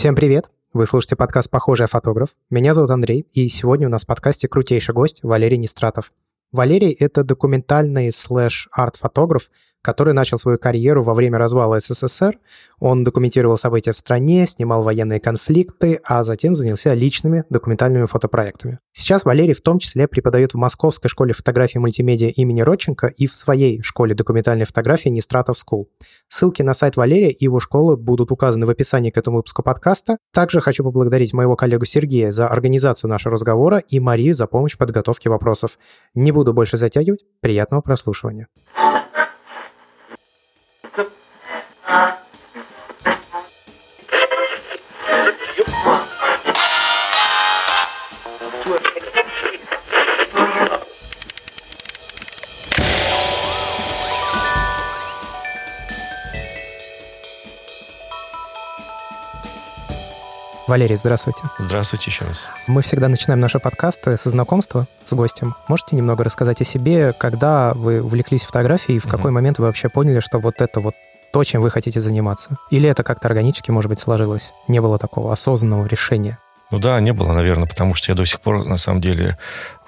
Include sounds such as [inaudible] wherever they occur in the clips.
Всем привет! Вы слушаете подкаст «Похожий фотограф». Меня зовут Андрей, и сегодня у нас в подкасте крутейший гость Валерий Нестратов. Валерий — это документальный слэш-арт-фотограф, который начал свою карьеру во время развала СССР. Он документировал события в стране, снимал военные конфликты, а затем занялся личными документальными фотопроектами. Сейчас Валерий в том числе преподает в Московской школе фотографии мультимедиа имени Родченко и в своей школе документальной фотографии Нестратов School. Ссылки на сайт Валерия и его школы будут указаны в описании к этому выпуску подкаста. Также хочу поблагодарить моего коллегу Сергея за организацию нашего разговора и Марию за помощь в подготовке вопросов. Не буду больше затягивать. Приятного прослушивания. Валерий, здравствуйте. Здравствуйте еще раз. Мы всегда начинаем наши подкасты со знакомства с гостем. Можете немного рассказать о себе, когда вы увлеклись фотографией и в угу. какой момент вы вообще поняли, что вот это вот то, чем вы хотите заниматься? Или это как-то органически, может быть, сложилось? Не было такого осознанного решения? Ну да, не было, наверное, потому что я до сих пор, на самом деле,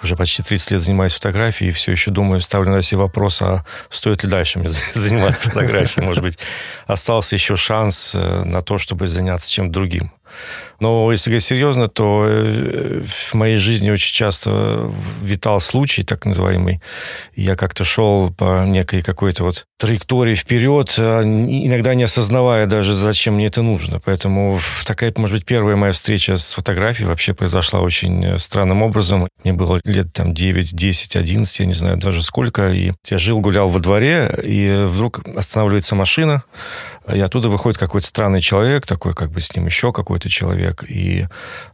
уже почти 30 лет занимаюсь фотографией, и все еще думаю, ставлю на себе вопрос, а стоит ли дальше мне [laughs] заниматься фотографией? Может быть, остался еще шанс э, на то, чтобы заняться чем-то другим. Но если говорить серьезно, то э, в моей жизни очень часто витал случай, так называемый. Я как-то шел по некой какой-то вот траектории вперед, а иногда не осознавая даже, зачем мне это нужно. Поэтому такая, может быть, первая моя встреча с фотографией вообще произошла очень э, странным образом. Мне было лет там 9, 10, 11, я не знаю даже сколько. И я жил, гулял во дворе, и вдруг останавливается машина, и оттуда выходит какой-то странный человек, такой как бы с ним еще какой-то человек, и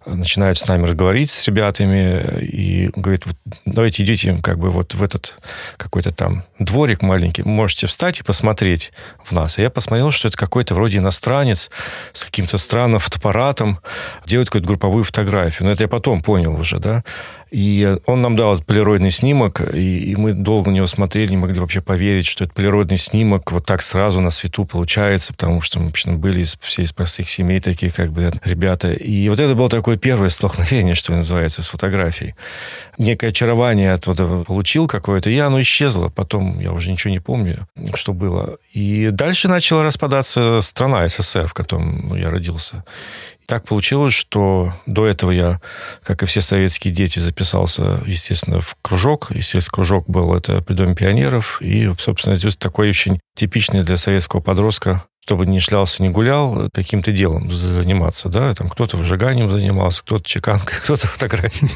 начинает с нами разговаривать с ребятами, и говорит, вот, давайте идите как бы вот в этот какой-то там дворик маленький, можете встать и посмотреть в нас. И я посмотрел, что это какой-то вроде иностранец с каким-то странным фотоаппаратом, делает какую-то групповую фотографию. Но это я потом понял уже, да. И он нам дал этот полироидный снимок, и, и мы долго на него смотрели, не могли вообще поверить, что это полироидный снимок вот так сразу на свету получается, потому что мы, общем, были из, все из простых семей таких, как бы, ребята. И вот это было такое первое столкновение, что называется, с фотографией. Некое очарование оттуда получил какое-то, и оно исчезло. Потом я уже ничего не помню, что было. И дальше начала распадаться страна СССР, в котором я родился. Так получилось, что до этого я, как и все советские дети, записался, естественно, в кружок. Естественно, кружок был это при Доме пионеров. И, собственно, здесь такой очень типичный для советского подростка чтобы не шлялся, не гулял, каким-то делом заниматься, да, там кто-то выжиганием занимался, кто-то чеканкой, [laughs] кто-то фотографией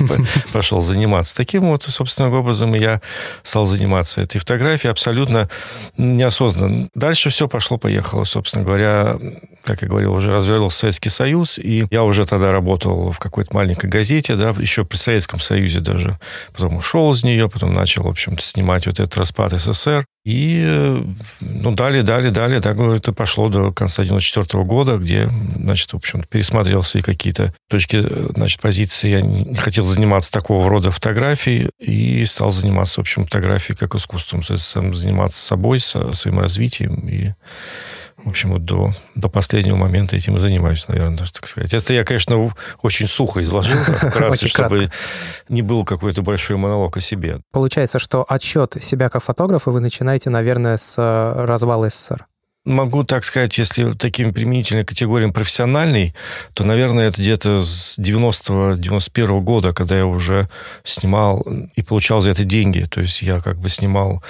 пошел заниматься. Таким вот, собственно, образом я стал заниматься этой фотографией абсолютно неосознанно. Дальше все пошло-поехало, собственно говоря, как я говорил, уже развелся Советский Союз, и я уже тогда работал в какой-то маленькой газете, да, еще при Советском Союзе даже. Потом ушел из нее, потом начал, в общем-то, снимать вот этот распад СССР. И, ну, далее, далее, далее, так это пошло до конца 94 года, где, значит, в общем пересмотрел свои какие-то точки, значит, позиции. Я не хотел заниматься такого рода фотографией и стал заниматься, в общем, фотографией как искусством, то есть сам заниматься собой, со, своим развитием и в общем, вот до, до последнего момента этим и занимаюсь, наверное, даже так сказать. Это я, конечно, очень сухо изложил, [laughs] вкратце, чтобы не был какой-то большой монолог о себе. Получается, что отсчет себя как фотографа вы начинаете, наверное, с э, развала СССР. Могу так сказать, если таким применительной категориям профессиональный, то, наверное, это где-то с 90-91 года, когда я уже снимал и получал за это деньги. То есть я как бы снимал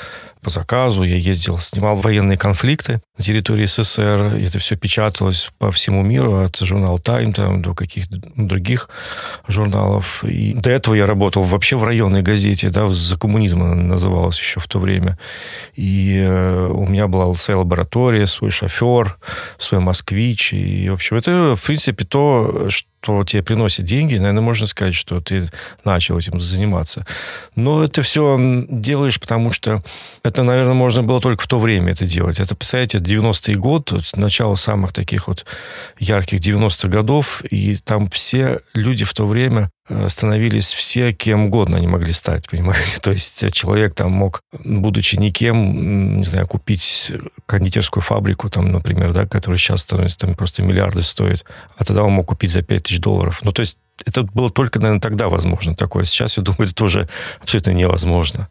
по заказу, я ездил, снимал военные конфликты на территории СССР. Это все печаталось по всему миру, от журнала Time там, до каких-то других журналов. И до этого я работал вообще в районной газете, да, за коммунизм она называлась еще в то время. И э, у меня была своя лаборатория, свой шофер, свой москвич. И, в общем, это, в принципе, то, что что тебе приносит деньги, наверное, можно сказать, что ты начал этим заниматься. Но это все делаешь, потому что это, наверное, можно было только в то время это делать. Это, представляете, 90-й год, начало самых таких вот ярких 90-х годов, и там все люди в то время э, становились все кем угодно они могли стать, [laughs] понимаете? То есть человек там мог, будучи никем, не знаю, купить кондитерскую фабрику, там, например, да, которая сейчас становится там просто миллиарды стоит, а тогда он мог купить за 5 тысяч долларов. Ну, то есть это было только, наверное, тогда возможно такое. Сейчас, я думаю, это тоже абсолютно невозможно,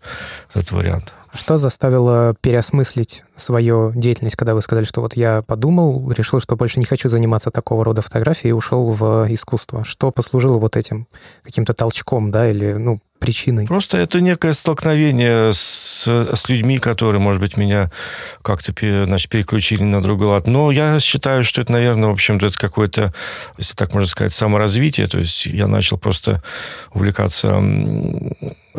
этот вариант. Что заставило переосмыслить свою деятельность, когда вы сказали, что вот я подумал, решил, что больше не хочу заниматься такого рода фотографией и ушел в искусство? Что послужило вот этим каким-то толчком, да, или, ну, причиной? Просто это некое столкновение с, с людьми, которые, может быть, меня как-то значит, переключили на другой лад. Но я считаю, что это, наверное, в общем-то, это какое-то, если так можно сказать, саморазвитие. То есть я начал просто увлекаться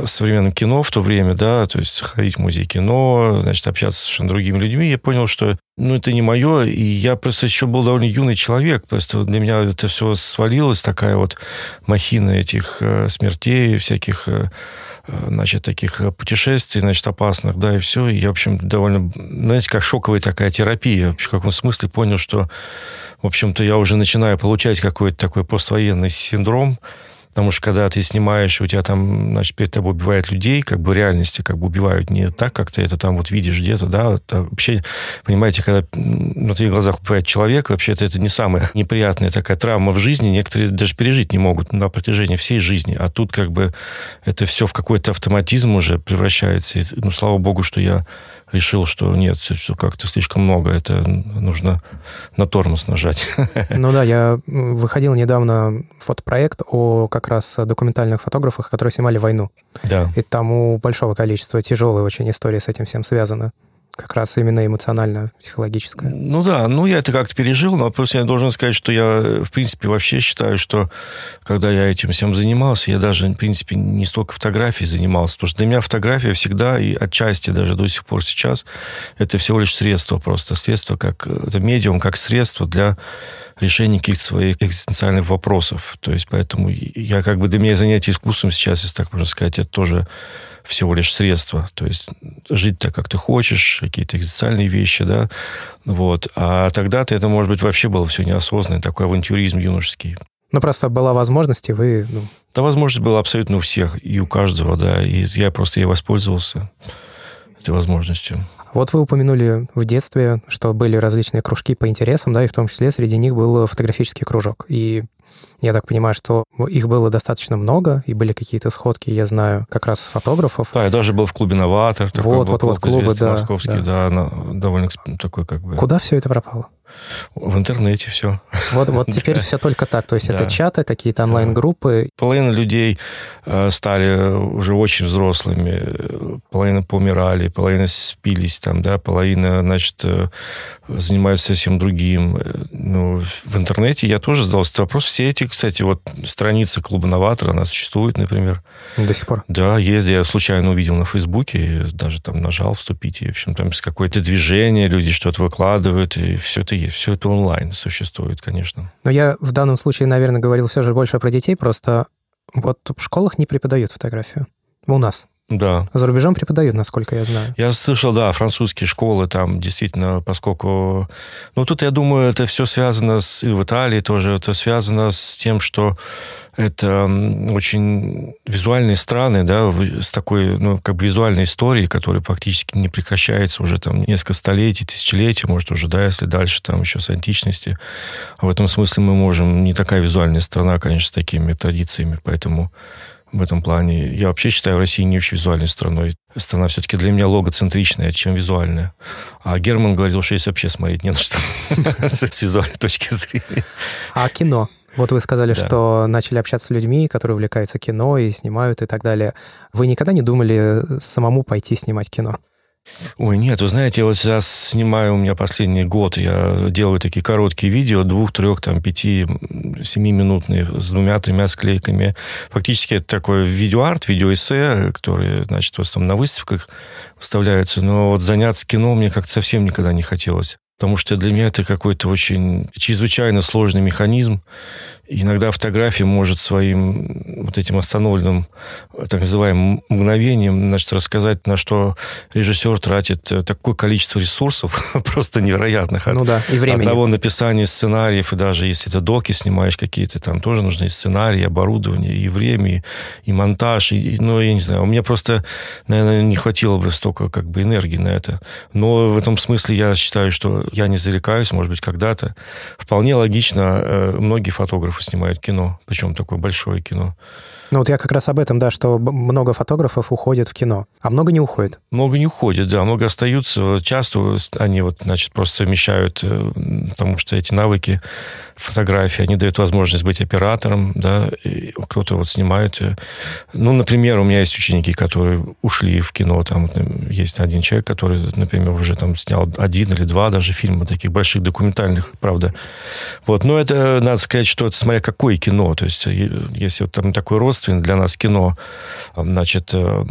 современным кино в то время, да, то есть ходить в музей кино, значит, общаться с совершенно другими людьми, я понял, что, ну, это не мое, и я просто еще был довольно юный человек, просто для меня это все свалилось, такая вот махина этих э, смертей, всяких, э, э значит, таких путешествий, значит, опасных, да, и все, и я, в общем, довольно, знаете, как шоковая такая терапия, в каком смысле понял, что, в общем-то, я уже начинаю получать какой-то такой поствоенный синдром, Потому что когда ты снимаешь, у тебя там, значит, перед тобой убивают людей, как бы в реальности как бы убивают не так, как ты это там вот видишь где-то, да. Это вообще, понимаете, когда на твоих глазах убивает человек, вообще-то это не самая неприятная такая травма в жизни. Некоторые даже пережить не могут на протяжении всей жизни. А тут как бы это все в какой-то автоматизм уже превращается. И, ну, слава богу, что я решил, что нет, что как-то слишком много, это нужно на тормоз нажать. [laughs] Ну да, я выходил недавно фотопроект о как раз документальных фотографах, которые снимали войну. Да. И там у большого количества тяжелые очень истории с этим всем связаны как раз именно эмоционально, психологическое. Ну да, ну я это как-то пережил, но просто я должен сказать, что я, в принципе, вообще считаю, что когда я этим всем занимался, я даже, в принципе, не столько фотографией занимался, потому что для меня фотография всегда и отчасти даже до сих пор сейчас это всего лишь средство просто, средство как, это медиум как средство для решения каких-то своих экзистенциальных вопросов. То есть поэтому я как бы для меня занятие искусством сейчас, если так можно сказать, это тоже всего лишь средство. То есть жить так, как ты хочешь, какие-то экзистенциальные вещи, да. Вот. А тогда-то это, может быть, вообще было все неосознанно, такой авантюризм юношеский. Ну, просто была возможность, и вы... Ну... Да, возможность была абсолютно у всех, и у каждого, да. И я просто ей воспользовался этой возможностью. Вот вы упомянули в детстве, что были различные кружки по интересам, да, и в том числе среди них был фотографический кружок. И я так понимаю, что их было достаточно много, и были какие-то сходки, я знаю, как раз фотографов. Да, я даже был в клубе «Новатор». Вот, вот, вот, клубы, да. Московский, да, да довольно такой как бы... Куда все это пропало? В интернете все. Вот, вот [laughs] теперь все только так. То есть это чаты, какие-то онлайн-группы. Половина людей э, стали уже очень взрослыми, половина помирали, половина спились там, да, половина, значит, э, занимаются совсем другим. Ну, в интернете я тоже задался вопрос. Все эти, кстати, вот страницы клуба «Новатор», она существует, например. До сих пор? Да, есть. Я случайно увидел на Фейсбуке, даже там нажал вступить, и, в общем, там есть какое-то движение, люди что-то выкладывают, и все это есть. Все это онлайн существует, конечно. Но я в данном случае, наверное, говорил все же больше про детей, просто вот в школах не преподают фотографию. У нас. Да. За рубежом преподают, насколько я знаю. Я слышал, да, французские школы там действительно, поскольку... Ну, тут, я думаю, это все связано с... И в Италии тоже это связано с тем, что это очень визуальные страны, да, с такой, ну, как бы визуальной историей, которая фактически не прекращается уже там несколько столетий, тысячелетий, может, уже, да, если дальше там еще с античности. А в этом смысле мы можем... Не такая визуальная страна, конечно, с такими традициями, поэтому в этом плане. Я вообще считаю Россию не очень визуальной страной. Страна все-таки для меня логоцентричная, чем визуальная. А Герман говорил, что есть вообще смотреть не на что [laughs] с визуальной точки зрения. А кино? Вот вы сказали, да. что начали общаться с людьми, которые увлекаются кино и снимают и так далее. Вы никогда не думали самому пойти снимать кино? Ой, нет, вы знаете, я вот сейчас снимаю, у меня последний год, я делаю такие короткие видео, двух, трех, там, пяти, семиминутные, с двумя-тремя склейками. Фактически это такой видеоарт, видеоэссе, которые, значит, в основном на выставках выставляются. Но вот заняться кино мне как-то совсем никогда не хотелось. потому что для меня это какой-то очень чрезвычайно сложный механизм. Иногда фотография может своим вот этим остановленным, так называемым мгновением, значит, рассказать, на что режиссер тратит такое количество ресурсов, [laughs] просто невероятных. Ну да, и времени. От того написания сценариев, и даже если это доки снимаешь какие-то, там тоже нужны сценарии, оборудование, и время, и монтаж, и, ну, я не знаю, у меня просто, наверное, не хватило бы столько как бы энергии на это. Но в этом смысле я считаю, что я не зарекаюсь, может быть, когда-то. Вполне логично, э, многие фотографы снимают кино, причем такое большое кино. Ну вот я как раз об этом, да, что много фотографов уходит в кино, а много не уходит. Много не уходит, да, много остаются. Часто они вот, значит, просто совмещают, э, потому что эти навыки фотографии, они дают возможность быть оператором, да, кто-то вот снимает. Э, ну, например, у меня есть ученики, которые ушли в кино, там есть один человек, который, например, уже там снял один или два даже фильма таких больших документальных, правда. Вот, но это, надо сказать, что это смотря какое кино, то есть э, если вот там такой рост родственно для нас кино, значит, э,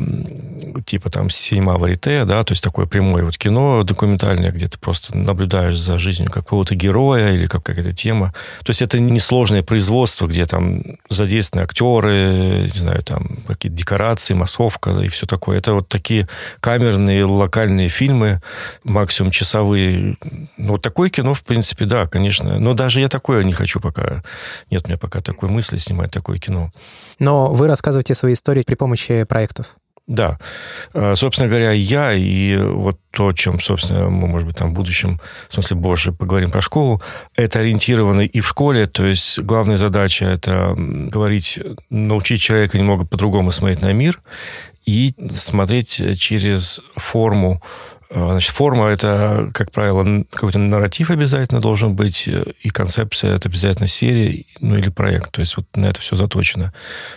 типа там «Синема варите», да, то есть такое прямое вот кино документальное, где ты просто наблюдаешь за жизнью какого-то героя или как какая-то тема. То есть это не сложное производство, где там задействованы актеры, не знаю, там какие-то декорации, массовка и все такое. Это вот такие камерные, локальные фильмы, максимум часовые. Ну, вот такое кино, в принципе, да, конечно. Но даже я такое не хочу пока. Нет у меня пока такой мысли снимать такое кино. Но вы рассказываете свои истории при помощи проектов. Да. Э, собственно говоря, я и вот то, чем, собственно, мы, может быть, там в будущем, в смысле, больше поговорим про школу, это ориентировано и в школе, то есть главная задача – это говорить, научить человека немного по-другому смотреть на мир и смотреть через форму Значит, форма – это, как правило, какой-то нарратив обязательно должен быть, и концепция – это обязательно серия, ну, или проект. То есть вот на это все заточено.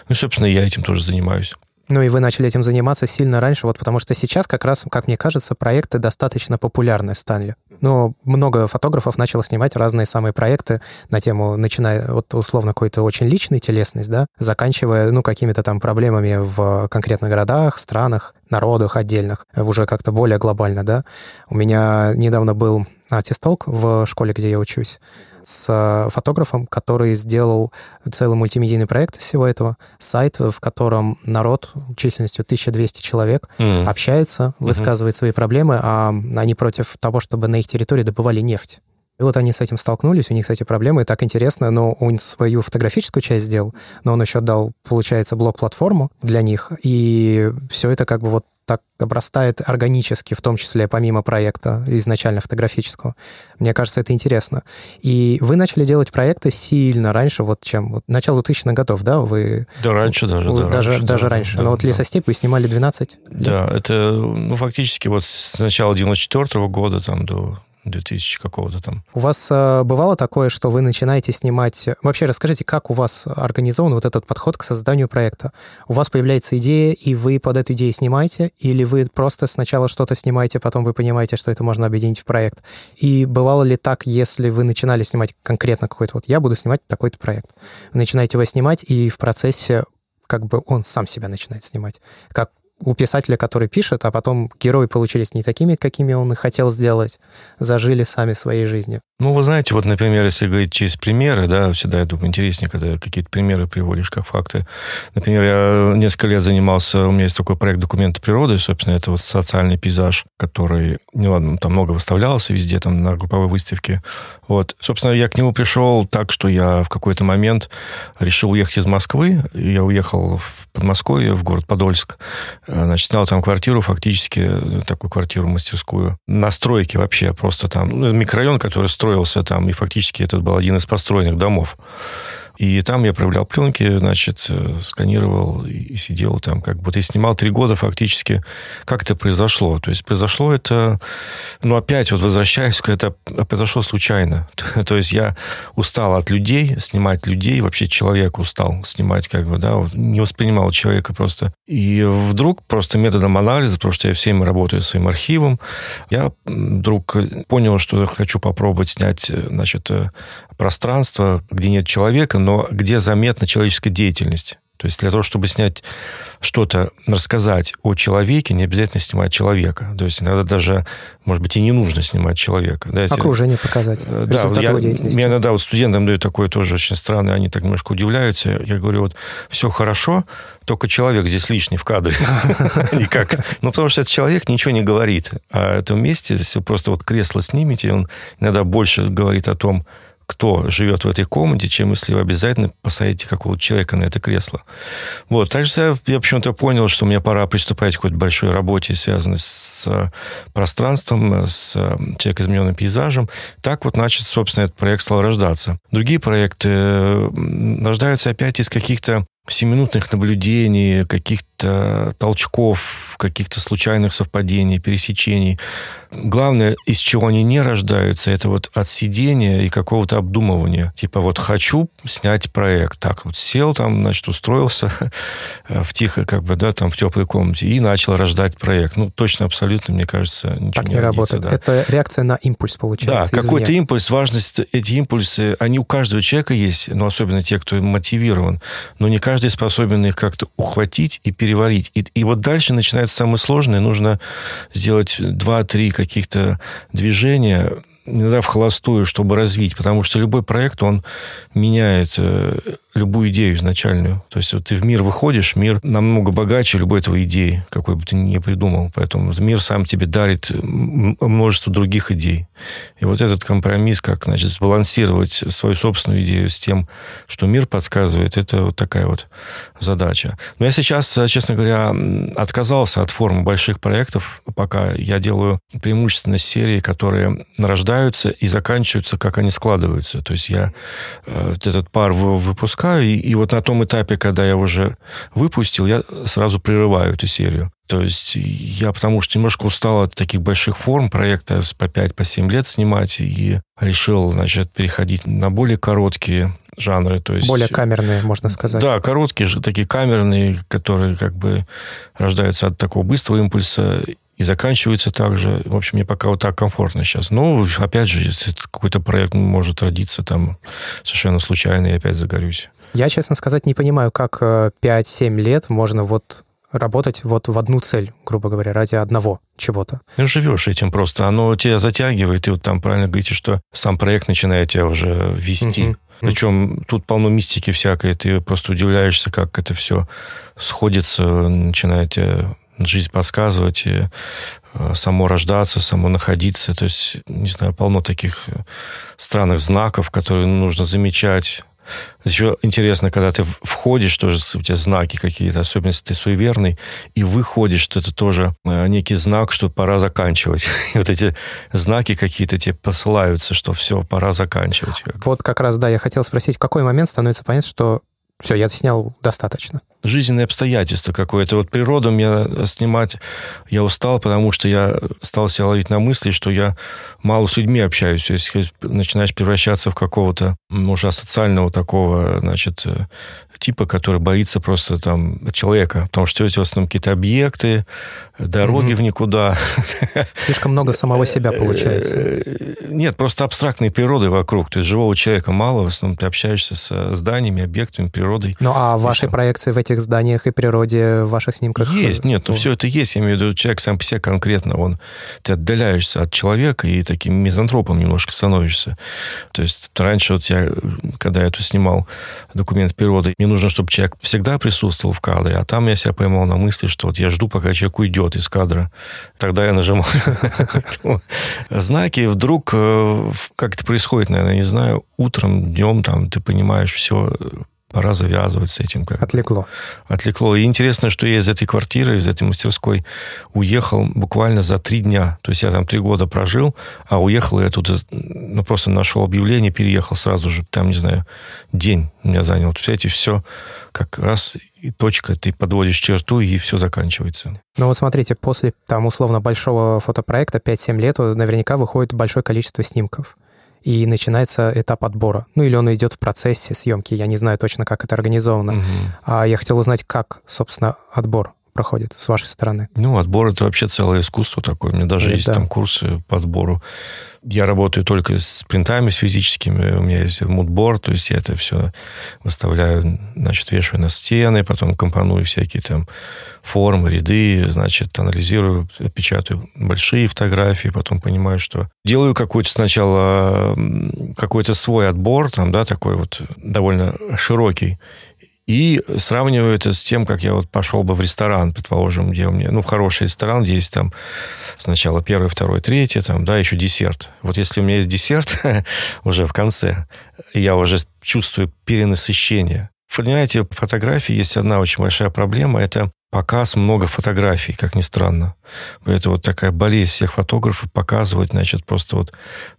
Ну, собственно, я этим тоже занимаюсь. Ну и вы начали этим заниматься сильно раньше, вот потому что сейчас как раз, как мне кажется, проекты достаточно популярны стали. Ну, много фотографов начало снимать разные самые проекты на тему, начиная от условно какой-то очень личной телесность, да, заканчивая, ну, какими-то там проблемами в конкретных городах, странах, народах отдельных, уже как-то более глобально, да. У меня недавно был артистолк в школе, где я учусь с фотографом, который сделал целый мультимедийный проект всего этого, сайт, в котором народ численностью 1200 человек mm. общается, высказывает mm-hmm. свои проблемы, а они против того, чтобы на их территории добывали нефть. И вот они с этим столкнулись, у них, кстати, проблемы, и так интересно, но он свою фотографическую часть сделал, но он еще дал, получается, блок-платформу для них, и все это как бы вот так обрастает органически, в том числе помимо проекта изначально фотографического. Мне кажется, это интересно. И вы начали делать проекты сильно раньше, вот чем вот, начало 2000-х годов, да? Вы, да, раньше даже. Да, даже раньше, даже да, раньше. Да, Но вот да. «Лесостепь» вы снимали 12 лет? Да, это, ну, фактически вот с начала 94 -го года там до 2000 какого-то там. У вас э, бывало такое, что вы начинаете снимать... Вообще расскажите, как у вас организован вот этот подход к созданию проекта? У вас появляется идея, и вы под эту идею снимаете, или вы просто сначала что-то снимаете, потом вы понимаете, что это можно объединить в проект? И бывало ли так, если вы начинали снимать конкретно какой-то... Вот я буду снимать такой-то проект. Вы начинаете его снимать, и в процессе как бы он сам себя начинает снимать. Как у писателя, который пишет, а потом герои получились не такими, какими он и хотел сделать, зажили сами своей жизнью. Ну, вы знаете, вот, например, если говорить через примеры, да, всегда, я думаю, интереснее, когда какие-то примеры приводишь как факты. Например, я несколько лет занимался, у меня есть такой проект «Документы природы», собственно, это вот социальный пейзаж, который, ну, ладно, там много выставлялся везде, там, на групповой выставке. Вот. Собственно, я к нему пришел так, что я в какой-то момент решил уехать из Москвы. Я уехал в Подмосковье, в город Подольск. Значит, снял там квартиру, фактически, такую квартиру-мастерскую. На стройке вообще, просто там, ну, микрорайон, который строился там, и фактически это был один из построенных домов. И там я проявлял пленки, значит, э, сканировал и сидел там как бы. И снимал три года фактически. Как это произошло? То есть произошло это... Ну, опять вот возвращаясь, это произошло случайно. [laughs] То есть я устал от людей, снимать людей, вообще человек устал снимать как бы, да, не воспринимал человека просто. И вдруг просто методом анализа, потому что я все время работаю своим архивом, я вдруг понял, что хочу попробовать снять, э, значит, э, пространство, где нет человека, но где заметна человеческая деятельность. То есть для того, чтобы снять что-то, рассказать о человеке, не обязательно снимать человека. То есть иногда даже, может быть, и не нужно снимать человека. Да, Окружение показать, э, да, я, его деятельности. Мне иногда вот студентам дают такое тоже очень странное, они так немножко удивляются. Я говорю, вот все хорошо, только человек здесь лишний в кадре. [laughs] Никак. Ну, потому что этот человек ничего не говорит. А это вместе, если просто вот кресло снимете, он иногда больше говорит о том, кто живет в этой комнате, чем если вы обязательно посадите какого-то человека на это кресло. Вот. Также я, почему-то понял, что мне пора приступать к какой-то большой работе, связанной с э, пространством, с э, человекоизмененным пейзажем. Так вот, значит, собственно, этот проект стал рождаться. Другие проекты э, рождаются опять из каких-то семиминутных наблюдений, каких-то толчков, каких-то случайных совпадений, пересечений. Главное, из чего они не рождаются, это вот от сидения и какого-то обдумывания. Типа вот хочу снять проект. Так вот сел там, значит, устроился [laughs] в тихо, как бы, да, там в теплой комнате и начал рождать проект. Ну, точно, абсолютно, мне кажется, ничего так не, не работает. Да. Это реакция на импульс, получается, Да, какой-то импульс, важность, эти импульсы, они у каждого человека есть, но особенно те, кто мотивирован. Но не каждый способен их как-то ухватить и переварить. И, и вот дальше начинается самое сложное. Нужно сделать два-три каких-то движения, иногда в холостую, чтобы развить, потому что любой проект, он меняет э, любую идею изначальную. То есть вот ты в мир выходишь, мир намного богаче любой твоей идеи, какой бы ты ни придумал. Поэтому мир сам тебе дарит множество других идей. И вот этот компромисс, как, значит, сбалансировать свою собственную идею с тем, что мир подсказывает, это вот такая вот задача. Но я сейчас, честно говоря, отказался от формы больших проектов, пока я делаю преимущественно серии, которые нарождаются и заканчиваются, как они складываются. То есть я э, этот пар выпускаю и, и вот на том этапе, когда я уже выпустил, я сразу прерываю эту серию. То есть я потому что немножко устал от таких больших форм проекта по 5 по 7 лет снимать и решил, значит, переходить на более короткие жанры. То есть, более камерные, можно сказать. Да, короткие, такие камерные, которые как бы рождаются от такого быстрого импульса и заканчиваются также. В общем, мне пока вот так комфортно сейчас. Но, опять же, если какой-то проект может родиться там совершенно случайно, я опять загорюсь. Я, честно сказать, не понимаю, как 5-7 э, лет можно вот работать вот в одну цель, грубо говоря, ради одного чего-то. Ну, живешь этим просто. Оно тебя затягивает, и вот там правильно говорите, что сам проект начинает тебя уже вести. Угу. Причем тут полно мистики всякой. Ты просто удивляешься, как это все сходится, начинает тебя жизнь подсказывать, и э, само рождаться, само находиться. То есть, не знаю, полно таких э, странных знаков, которые нужно замечать. Еще интересно, когда ты входишь, тоже у тебя знаки какие-то, особенно если ты суеверный, и выходишь, что это тоже э, некий знак, что пора заканчивать. [laughs] Вот эти знаки какие-то тебе посылаются, что все, пора заканчивать. Вот как раз, да, я хотел спросить, в какой момент становится понятно, что все, я снял достаточно жизненные обстоятельства какое-то. Вот природу мне снимать я устал, потому что я стал себя ловить на мысли, что я мало с людьми общаюсь. Если начинаешь превращаться в какого-то, уже социального такого, значит, типа, который боится просто там человека. Потому что эти в основном какие-то объекты, дороги mm-hmm. в никуда. [laughs] Слишком много самого себя получается. Э, нет, просто абстрактной природы вокруг. То есть живого человека мало, в основном ты общаешься с зданиями, объектами, природой. Ну, а ваши проекции в этих зданиях и природе, в ваших снимках? Есть, нет, ну, все это есть. Я имею в виду, человек сам по себе конкретно, он, ты отдаляешься от человека и таким мизантропом немножко становишься. То есть раньше вот я, когда я это снимал, документ природы, мне нужно, чтобы человек всегда присутствовал в кадре, а там я себя поймал на мысли, что вот я жду, пока человек уйдет из кадра. Тогда я нажимаю знаки, вдруг э, как это происходит, наверное, не знаю, утром, днем там ты понимаешь все, пора завязывать с этим. Как Отвлекло. Отвлекло. И интересно, что я из этой квартиры, из этой мастерской уехал буквально за три дня. То есть я там три года прожил, а уехал я тут, ну, просто нашел объявление, переехал сразу же. Там, не знаю, день меня занял. То есть эти все как раз и точка, ты подводишь черту, и все заканчивается. Ну вот смотрите, после там условно большого фотопроекта 5-7 лет наверняка выходит большое количество снимков и начинается этап отбора. Ну, или он идет в процессе съемки, я не знаю точно, как это организовано. Угу. А я хотел узнать, как, собственно, отбор проходит с вашей стороны? Ну, отбор — это вообще целое искусство такое. У меня даже и, есть там курсы по отбору. Я работаю только с принтами, с физическими. У меня есть мудборд, то есть я это все выставляю, значит, вешаю на стены, потом компоную всякие там формы, ряды, значит, анализирую, печатаю большие фотографии, потом понимаю, что делаю какой-то сначала какой-то свой отбор, там, да, такой вот довольно широкий, и сравниваю это с тем, как я вот пошел бы в ресторан, предположим, где у меня, ну, в хороший ресторан, где есть там сначала первый, второй, третий, там, да, еще десерт. Вот если у меня есть десерт [laughs] уже в конце, я уже чувствую перенасыщение. Понимаете, в фотографии есть одна очень большая проблема, это показ много фотографий, как ни странно. Это вот такая болезнь всех фотографов показывать, значит, просто вот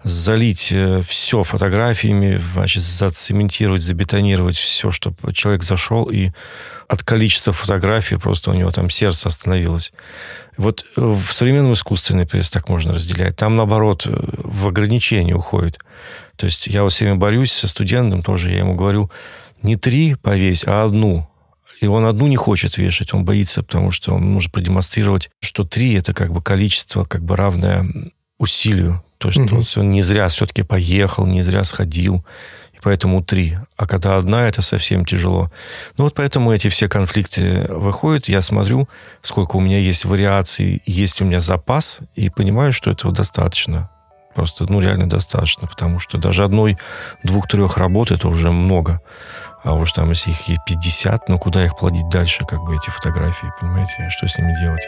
залить э, все фотографиями, значит, зацементировать, забетонировать все, чтобы человек зашел, и от количества фотографий просто у него там сердце остановилось. Вот э, в современном искусстве, например, так можно разделять. Там, наоборот, э, в ограничение уходит. То есть я вот всеми борюсь со студентом тоже, я ему говорю, не три повесь, а одну и он одну не хочет вешать, он боится, потому что он может продемонстрировать, что три это как бы количество как бы равное усилию. То есть угу. он не зря все-таки поехал, не зря сходил, и поэтому три. А когда одна, это совсем тяжело. Ну вот поэтому эти все конфликты выходят. Я смотрю, сколько у меня есть вариаций, есть у меня запас, и понимаю, что этого достаточно. Просто, ну, реально достаточно, потому что даже одной, двух, трех работ это уже много. А уж там, если их 50, ну куда их плодить дальше, как бы эти фотографии, понимаете? Что с ними делать?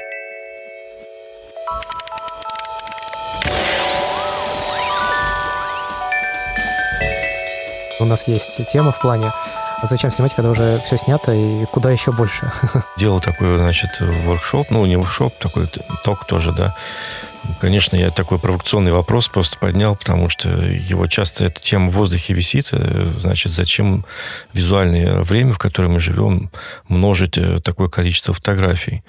У нас есть тема в плане а зачем снимать, когда уже все снято, и куда еще больше? [laughs] Делал такой, значит, воркшоп, ну, не воркшоп, такой ток тоже, да. Конечно, я такой провокационный вопрос просто поднял, потому что его часто эта тема в воздухе висит. Э, значит, зачем визуальное время, в котором мы живем, множить э, такое количество фотографий?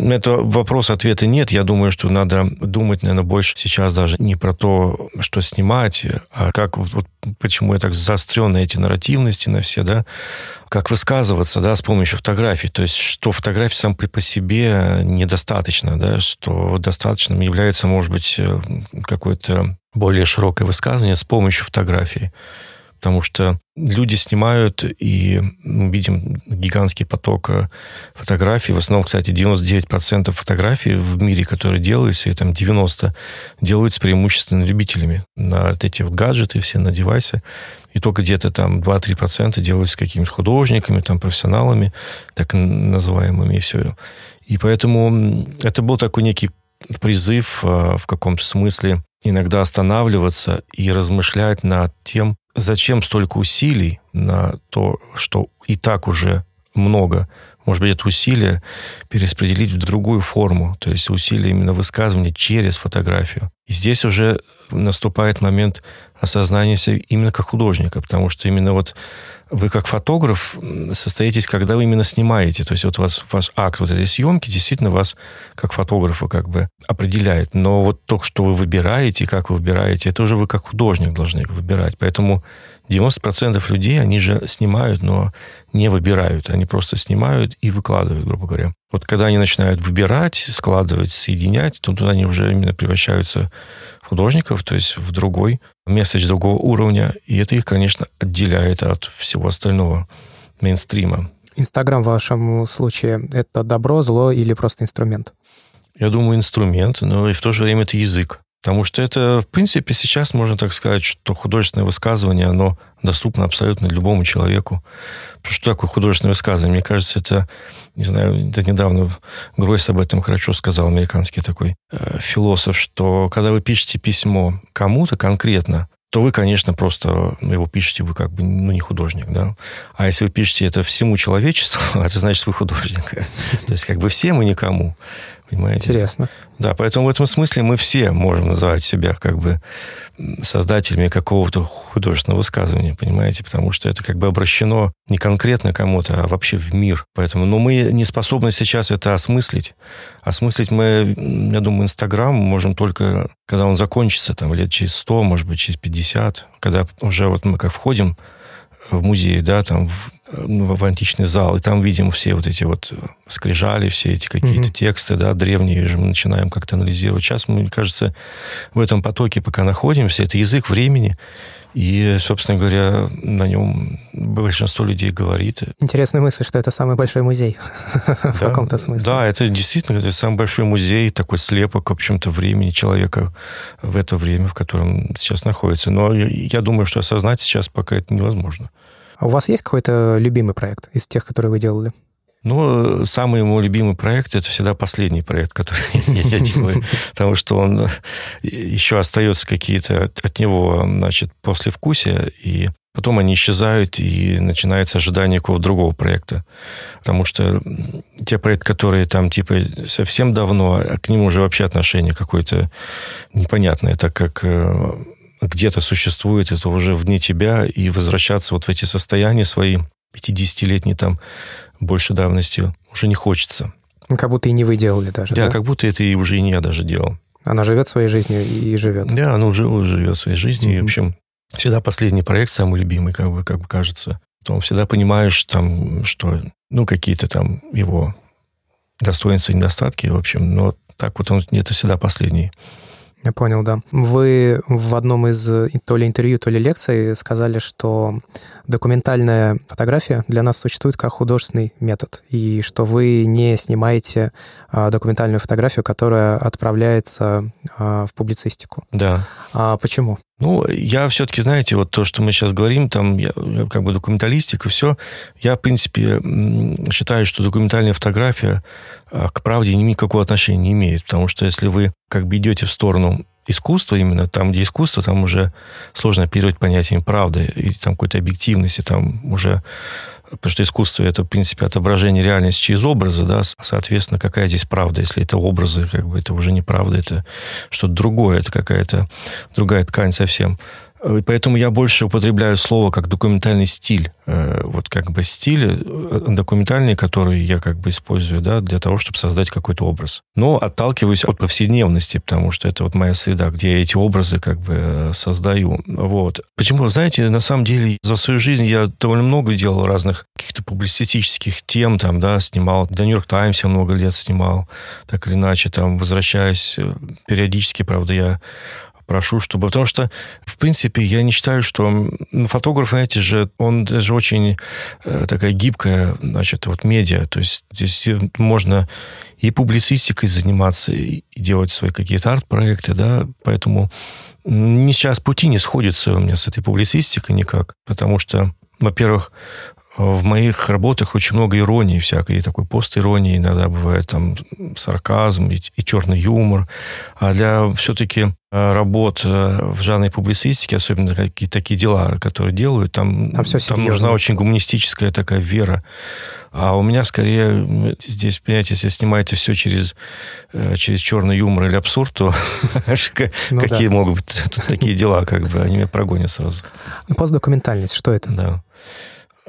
Это вопрос, ответа нет. Я думаю, что надо думать, наверное, больше сейчас даже не про то, что снимать, а как вот, почему я так заострен на эти нарративности, на все, да, как высказываться, да, с помощью фотографий. То есть, что фотографии сам по себе недостаточно, да, что достаточным является, может быть, э, какое-то более широкое высказывание с помощью фотографии потому что люди снимают, и мы видим гигантский поток э, фотографий. В основном, кстати, 99% фотографий в мире, которые делаются, и там 90% делаются преимущественно любителями на эти вот гаджеты все, на девайсы. И только где-то там 2-3% делаются какими-то художниками, там, профессионалами, так называемыми, и все. И поэтому это был такой некий призыв э, в каком-то смысле иногда останавливаться и размышлять над тем, зачем столько усилий на то, что и так уже много. Может быть, это усилие перераспределить в другую форму, то есть усилие именно высказывания через фотографию. И здесь уже наступает момент осознания себя именно как художника, потому что именно вот вы как фотограф состоитесь, когда вы именно снимаете. То есть вот вас, ваш акт вот этой съемки действительно вас как фотографа как бы определяет. Но вот то, что вы выбираете, как вы выбираете, это уже вы как художник должны выбирать. Поэтому 90% людей, они же снимают, но не выбирают. Они просто снимают и выкладывают, грубо говоря. Вот когда они начинают выбирать, складывать, соединять, то туда они уже именно превращаются в художников, то есть в другой месседж другого уровня. И это их, конечно, отделяет от всего остального мейнстрима. Инстаграм в вашем случае – это добро, зло или просто инструмент? Я думаю, инструмент, но и в то же время это язык. Потому что это, в принципе, сейчас можно так сказать, что художественное высказывание, оно доступно абсолютно любому человеку. Что такое художественное высказывание? Мне кажется, это, не знаю, это недавно Гройс об этом хорошо сказал, американский такой э, философ, что когда вы пишете письмо кому-то конкретно, то вы, конечно, просто его пишете, вы как бы ну, не художник, да. А если вы пишете это всему человечеству, [laughs] это значит, вы художник. [laughs] То есть как бы всем и никому. Понимаете? Интересно. Да, поэтому в этом смысле мы все можем называть себя как бы создателями какого-то художественного высказывания, понимаете? Потому что это как бы обращено не конкретно кому-то, а вообще в мир. Поэтому, но мы не способны сейчас это осмыслить. Осмыслить мы, я думаю, Инстаграм можем только, когда он закончится, там, лет через 100, может быть, через 50, когда уже вот мы как входим в музей, да, там ну, в античный зал, и там видим все вот эти вот скрижали, все эти какие-то mm-hmm. тексты, да, древние, же мы начинаем как-то анализировать. Сейчас мы, мне кажется, в этом потоке пока находимся, это язык времени, и, собственно говоря, на нем большинство людей говорит. Интересная мысль, что это самый большой музей [laughs] в каком-то смысле. Да, это действительно это самый большой музей, такой слепок, в общем-то, времени человека в это время, в котором сейчас находится. Но я думаю, что осознать сейчас пока это невозможно. А у вас есть какой-то любимый проект из тех, которые вы делали? Ну, самый мой любимый проект это всегда последний проект, который [laughs] я делаю, потому что он еще остается какие-то от него, значит, послевкусия, и потом они исчезают, и начинается ожидание какого-то другого проекта. Потому что те проекты, которые там, типа, совсем давно, к ним уже вообще отношение какое-то непонятное, так как э, где-то существует, это уже вне тебя, и возвращаться вот в эти состояния свои 50-летние там больше давности уже не хочется. Ну, как будто и не вы делали даже, да? Да, как будто это и уже и не я даже делал. Она живет своей жизнью и живет. Да, она уже живет своей жизнью. Mm-hmm. И, в общем, всегда последний проект самый любимый, как бы, как бы кажется. Потом всегда понимаешь, там, что, ну, какие-то там его достоинства, недостатки, в общем, но так вот он где-то всегда последний. Я понял, да. Вы в одном из то ли интервью, то ли лекций сказали, что документальная фотография для нас существует как художественный метод, и что вы не снимаете а, документальную фотографию, которая отправляется а, в публицистику. Да. А почему? Ну, я все-таки, знаете, вот то, что мы сейчас говорим, там, я, как бы документалистика, все, я, в принципе, считаю, что документальная фотография а, к правде никакого отношения не имеет, потому что если вы как бы идете в сторону искусства именно, там, где искусство, там уже сложно оперировать понятием правды и там какой-то объективности, там уже Потому что искусство это, в принципе, отображение реальности через образы, да, соответственно, какая здесь правда, если это образы, как бы это уже не правда, это что-то другое, это какая-то другая ткань совсем. И поэтому я больше употребляю слово как документальный стиль. Э, вот как бы стиль э, документальный, который я как бы использую, да, для того, чтобы создать какой-то образ. Но отталкиваюсь от повседневности, потому что это вот моя среда, где я эти образы как бы э, создаю. Вот. Почему? Знаете, на самом деле за свою жизнь я довольно много делал разных каких-то публицистических тем, там, да, снимал. До Нью-Йорк Таймс я много лет снимал, так или иначе, там, возвращаясь периодически, правда, я прошу, чтобы... Потому что, в принципе, я не считаю, что... Ну, фотограф, знаете же, он даже очень э, такая гибкая, значит, вот медиа. То есть здесь можно и публицистикой заниматься, и делать свои какие-то арт-проекты, да, поэтому не сейчас пути не сходятся у меня с этой публицистикой никак, потому что, во-первых, в моих работах очень много иронии всякой, и такой пост-иронии иногда бывает, там, сарказм и, и черный юмор. А для все-таки э, работ э, в жанре публицистики, особенно какие-то такие дела, которые делают, там, там, все там нужна очень гуманистическая такая вера. А у меня скорее здесь, понимаете, если снимаете все через, э, через черный юмор или абсурд, то [laughs] ну какие могут быть такие дела, как бы, они меня прогонят сразу. Постдокументальность, что это? Да.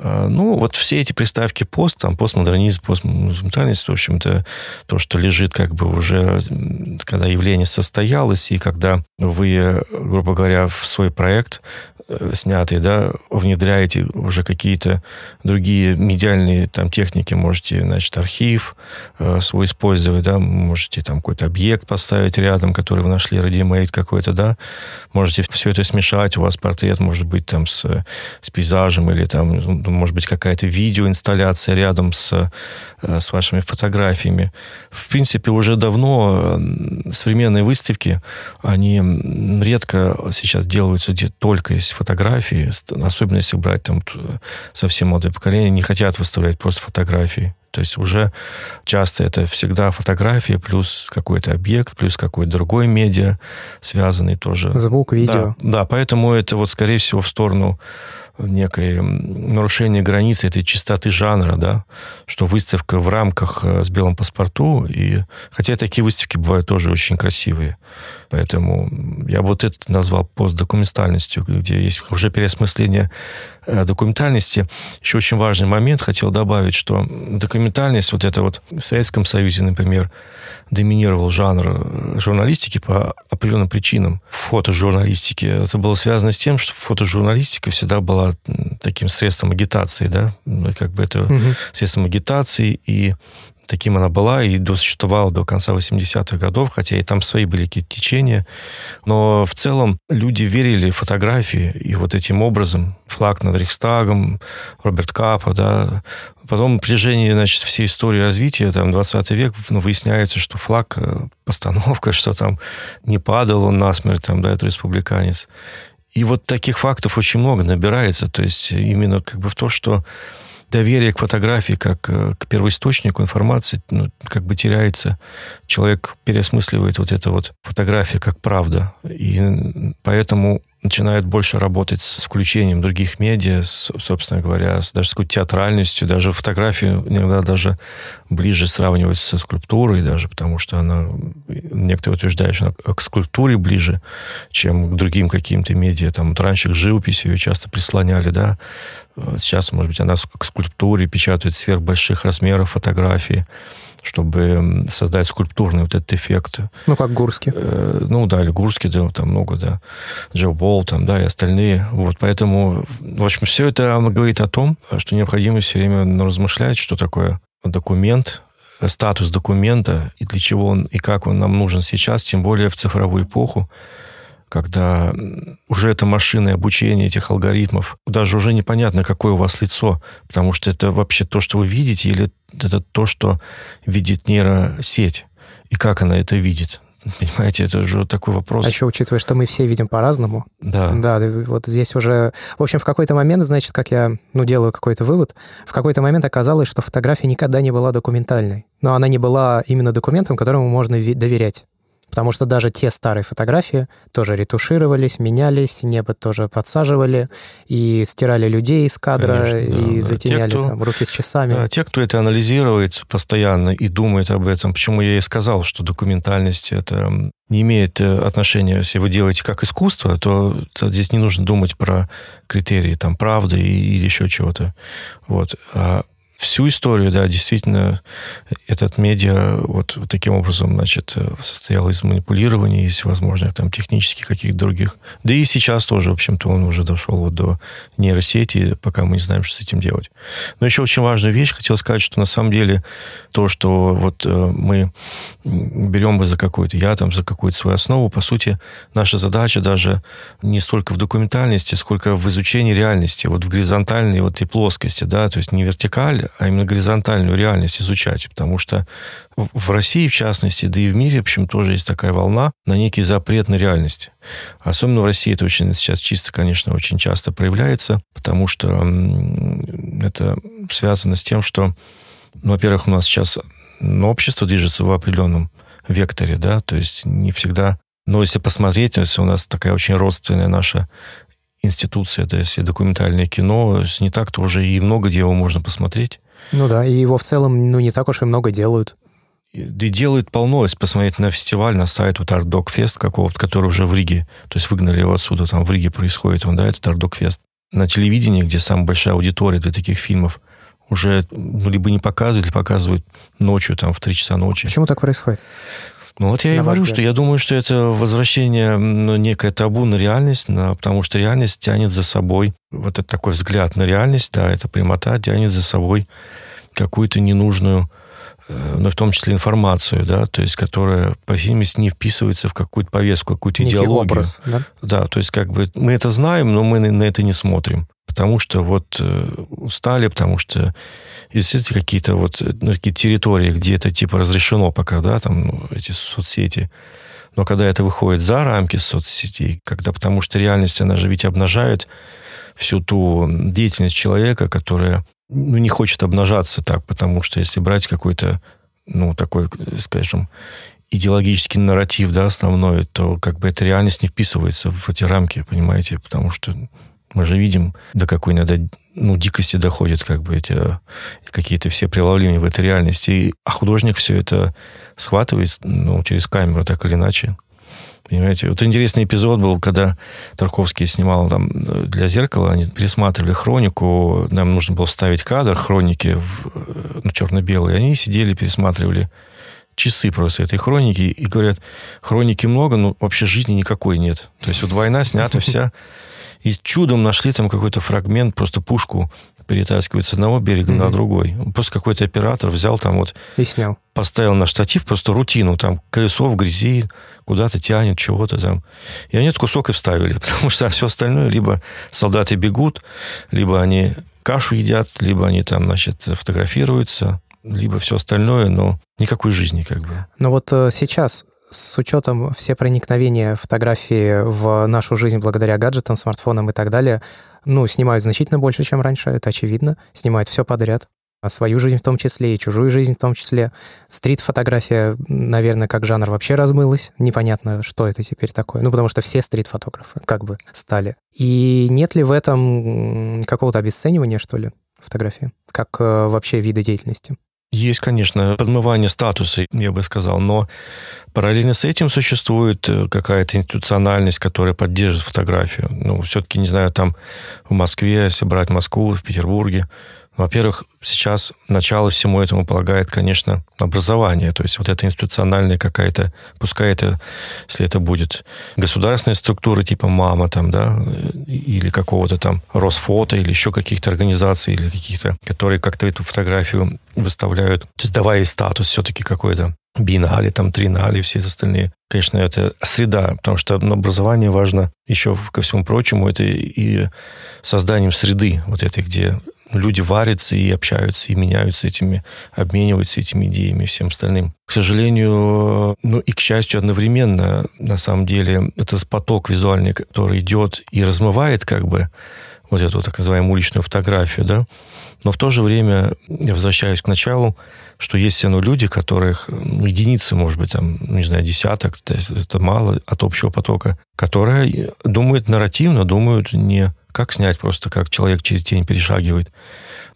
А, ну, вот все эти приставки пост, там, постмодернизм, постмонументальность, в общем-то, то, что лежит как бы уже, когда явление состоялось, и когда вы, грубо говоря, в свой проект Э, снятый, да, внедряете уже какие-то другие медиальные там техники, можете, значит, архив э, свой использовать, да, можете там какой-то объект поставить рядом, который вы нашли, ready какой-то, да, можете все это смешать, у вас портрет может быть там с, с пейзажем или там, ну, может быть, какая-то видеоинсталляция рядом с, э, с вашими фотографиями. В принципе, уже давно современные выставки, они редко сейчас делаются где только из фотографии, особенно если брать там совсем молодое поколение, не хотят выставлять просто фотографии. То есть уже часто это всегда фотография плюс какой-то объект, плюс какой-то другой медиа, связанный тоже. Звук, видео. Да, да, поэтому это вот, скорее всего, в сторону некое нарушение границы этой чистоты жанра, да, что выставка в рамках э, с белым паспорту, и хотя такие выставки бывают тоже очень красивые, поэтому я вот это назвал постдокументальностью, где есть уже переосмысление э, документальности. Еще очень важный момент хотел добавить, что документальность, вот это вот в Советском Союзе, например, доминировал жанр э, журналистики по определенным причинам. В фотожурналистике это было связано с тем, что фотожурналистика всегда была было таким средством агитации, да, ну, как бы это угу. средством агитации, и таким она была и существовала до конца 80-х годов, хотя и там свои были какие-то течения. Но в целом люди верили в фотографии, и вот этим образом флаг над Рейхстагом, Роберт Капа, да, Потом, в протяжении, значит, всей истории развития, там, 20 век, ну, выясняется, что флаг, э, постановка, [laughs] что там не падал он насмерть, там, да, это республиканец. И вот таких фактов очень много набирается. То есть именно как бы в то, что доверие к фотографии как э, к первоисточнику информации ну, как бы теряется. Человек переосмысливает вот это вот фотография как правда. И поэтому начинают больше работать с включением других медиа, с, собственно говоря, с, даже с какой-то театральностью, даже фотографию иногда даже ближе сравнивать со скульптурой даже, потому что она, некоторые утверждают, что она к скульптуре ближе, чем к другим каким-то медиа. Там вот раньше к живописи ее часто прислоняли, да, сейчас, может быть, она к скульптуре печатают сверхбольших размеров фотографии чтобы создать скульптурный вот этот эффект. Ну, как Гурский. Э, ну, да, или Гурский, да, там много, да. Джо Болл, там, да, и остальные. Вот, поэтому, в общем, все это говорит о том, что необходимо все время размышлять, что такое документ, статус документа, и для чего он, и как он нам нужен сейчас, тем более в цифровую эпоху, когда уже это машины обучения этих алгоритмов, даже уже непонятно, какое у вас лицо, потому что это вообще то, что вы видите, или это то, что видит нейросеть, и как она это видит. [laughs] Понимаете, это уже такой вопрос. А еще учитывая, что мы все видим по-разному. Да. Да, вот здесь уже... В общем, в какой-то момент, значит, как я ну, делаю какой-то вывод, в какой-то момент оказалось, что фотография никогда не была документальной. Но она не была именно документом, которому можно доверять. Потому что даже те старые фотографии тоже ретушировались, менялись, небо тоже подсаживали, и стирали людей из кадра, Конечно, и да. затемняли те, кто, там руки с часами. Да, те, кто это анализирует постоянно и думает об этом, почему я и сказал, что документальность это не имеет э, отношения, если вы делаете как искусство, то, то здесь не нужно думать про критерии там правды или еще чего-то. Вот. А всю историю, да, действительно, этот медиа вот, вот таким образом, значит, состоял из манипулирования, из возможных там технических каких-то других. Да и сейчас тоже, в общем-то, он уже дошел вот до нейросети, пока мы не знаем, что с этим делать. Но еще очень важную вещь хотел сказать, что на самом деле то, что вот э, мы берем за какую-то, я там за какую-то свою основу, по сути, наша задача даже не столько в документальности, сколько в изучении реальности, вот в горизонтальной вот и плоскости, да, то есть не вертикаль, а именно горизонтальную реальность изучать. Потому что в России, в частности, да и в мире, в общем, тоже есть такая волна на некий запрет на реальность. Особенно в России это очень сейчас чисто, конечно, очень часто проявляется, потому что это связано с тем, что, ну, во-первых, у нас сейчас ну, общество движется в определенном векторе, да, то есть не всегда но если посмотреть, если у нас такая очень родственная наша институция, то есть документальное кино, не так тоже и много где его можно посмотреть. Ну да, и его в целом, ну, не так уж и много делают. Да и делают полно, если посмотреть на фестиваль, на сайт вот Art Dog Fest какого-то, который уже в Риге, то есть выгнали его отсюда, там в Риге происходит, он, да, этот Art Dog Fest. На телевидении, где самая большая аудитория для таких фильмов, уже ну, либо не показывают, или показывают ночью, там, в 3 часа ночи. Почему так происходит? Ну вот я и говорю, что я думаю, что это возвращение, ну, некое табу на реальность, на, потому что реальность тянет за собой, вот это такой взгляд на реальность, да, это прямота тянет за собой какую-то ненужную, ну, в том числе информацию, да, то есть, которая, по видимости, не вписывается в какую-то повестку, какую-то Некий идеологию. Образ, да? да, то есть, как бы, мы это знаем, но мы на это не смотрим, потому что вот э, устали, потому что есть какие-то вот ну, такие территории, где это типа разрешено пока, да, там ну, эти соцсети. Но когда это выходит за рамки соцсетей, когда, потому что реальность, она же ведь обнажает всю ту деятельность человека, которая ну, не хочет обнажаться так, потому что если брать какой-то, ну, такой, скажем, идеологический нарратив, да, основной, то как бы эта реальность не вписывается в эти рамки, понимаете, потому что мы же видим, до какой иногда ну, дикости доходят как бы эти какие-то все прилавления в этой реальности. А художник все это схватывает ну, через камеру, так или иначе. Понимаете? Вот интересный эпизод был, когда Тарковский снимал там для зеркала, они пересматривали хронику, нам нужно было вставить кадр хроники в, ну, черно-белый, они сидели, пересматривали часы просто этой хроники, и говорят, хроники много, но вообще жизни никакой нет. То есть вот война снята вся, и чудом нашли там какой-то фрагмент, просто пушку перетаскивают с одного берега mm-hmm. на другой. Просто какой-то оператор взял там вот... И снял. Поставил на штатив просто рутину. Там колесо в грязи, куда-то тянет, чего-то там. И они этот кусок и вставили, [laughs] потому что все остальное либо солдаты бегут, либо они кашу едят, либо они там, значит, фотографируются, либо все остальное, но никакой жизни как бы. Но вот э, сейчас с учетом все проникновения фотографии в нашу жизнь благодаря гаджетам, смартфонам и так далее, ну, снимают значительно больше, чем раньше, это очевидно. Снимают все подряд. А свою жизнь в том числе и чужую жизнь в том числе. Стрит-фотография, наверное, как жанр вообще размылась. Непонятно, что это теперь такое. Ну, потому что все стрит-фотографы как бы стали. И нет ли в этом какого-то обесценивания, что ли, фотографии? Как э, вообще вида деятельности? Есть, конечно, подмывание статуса, я бы сказал, но параллельно с этим существует э, какая-то институциональность, которая поддерживает фотографию. Ну, все-таки, не знаю, там в Москве, если брать Москву, в Петербурге, во-первых, сейчас начало всему этому полагает, конечно, образование. То есть вот эта институциональная какая-то, пускай это, если это будет государственная структура типа МАМА там, да, или какого-то там Росфото, или еще каких-то организаций, или каких-то, которые как-то эту фотографию выставляют, то есть давая статус все-таки какой-то биеннале, там, тринале, все остальные. Конечно, это среда, потому что образование важно еще, ко всему прочему, это и созданием среды вот этой, где люди варятся и общаются, и меняются этими, обмениваются этими идеями и всем остальным. К сожалению, ну и к счастью одновременно, на самом деле, этот поток визуальный, который идет и размывает как бы вот эту так называемую уличную фотографию, да, но в то же время я возвращаюсь к началу, что есть все равно люди, которых ну, единицы, может быть, там, ну, не знаю, десяток, то есть это мало от общего потока, которые думают нарративно, думают не как снять просто, как человек через тень перешагивает,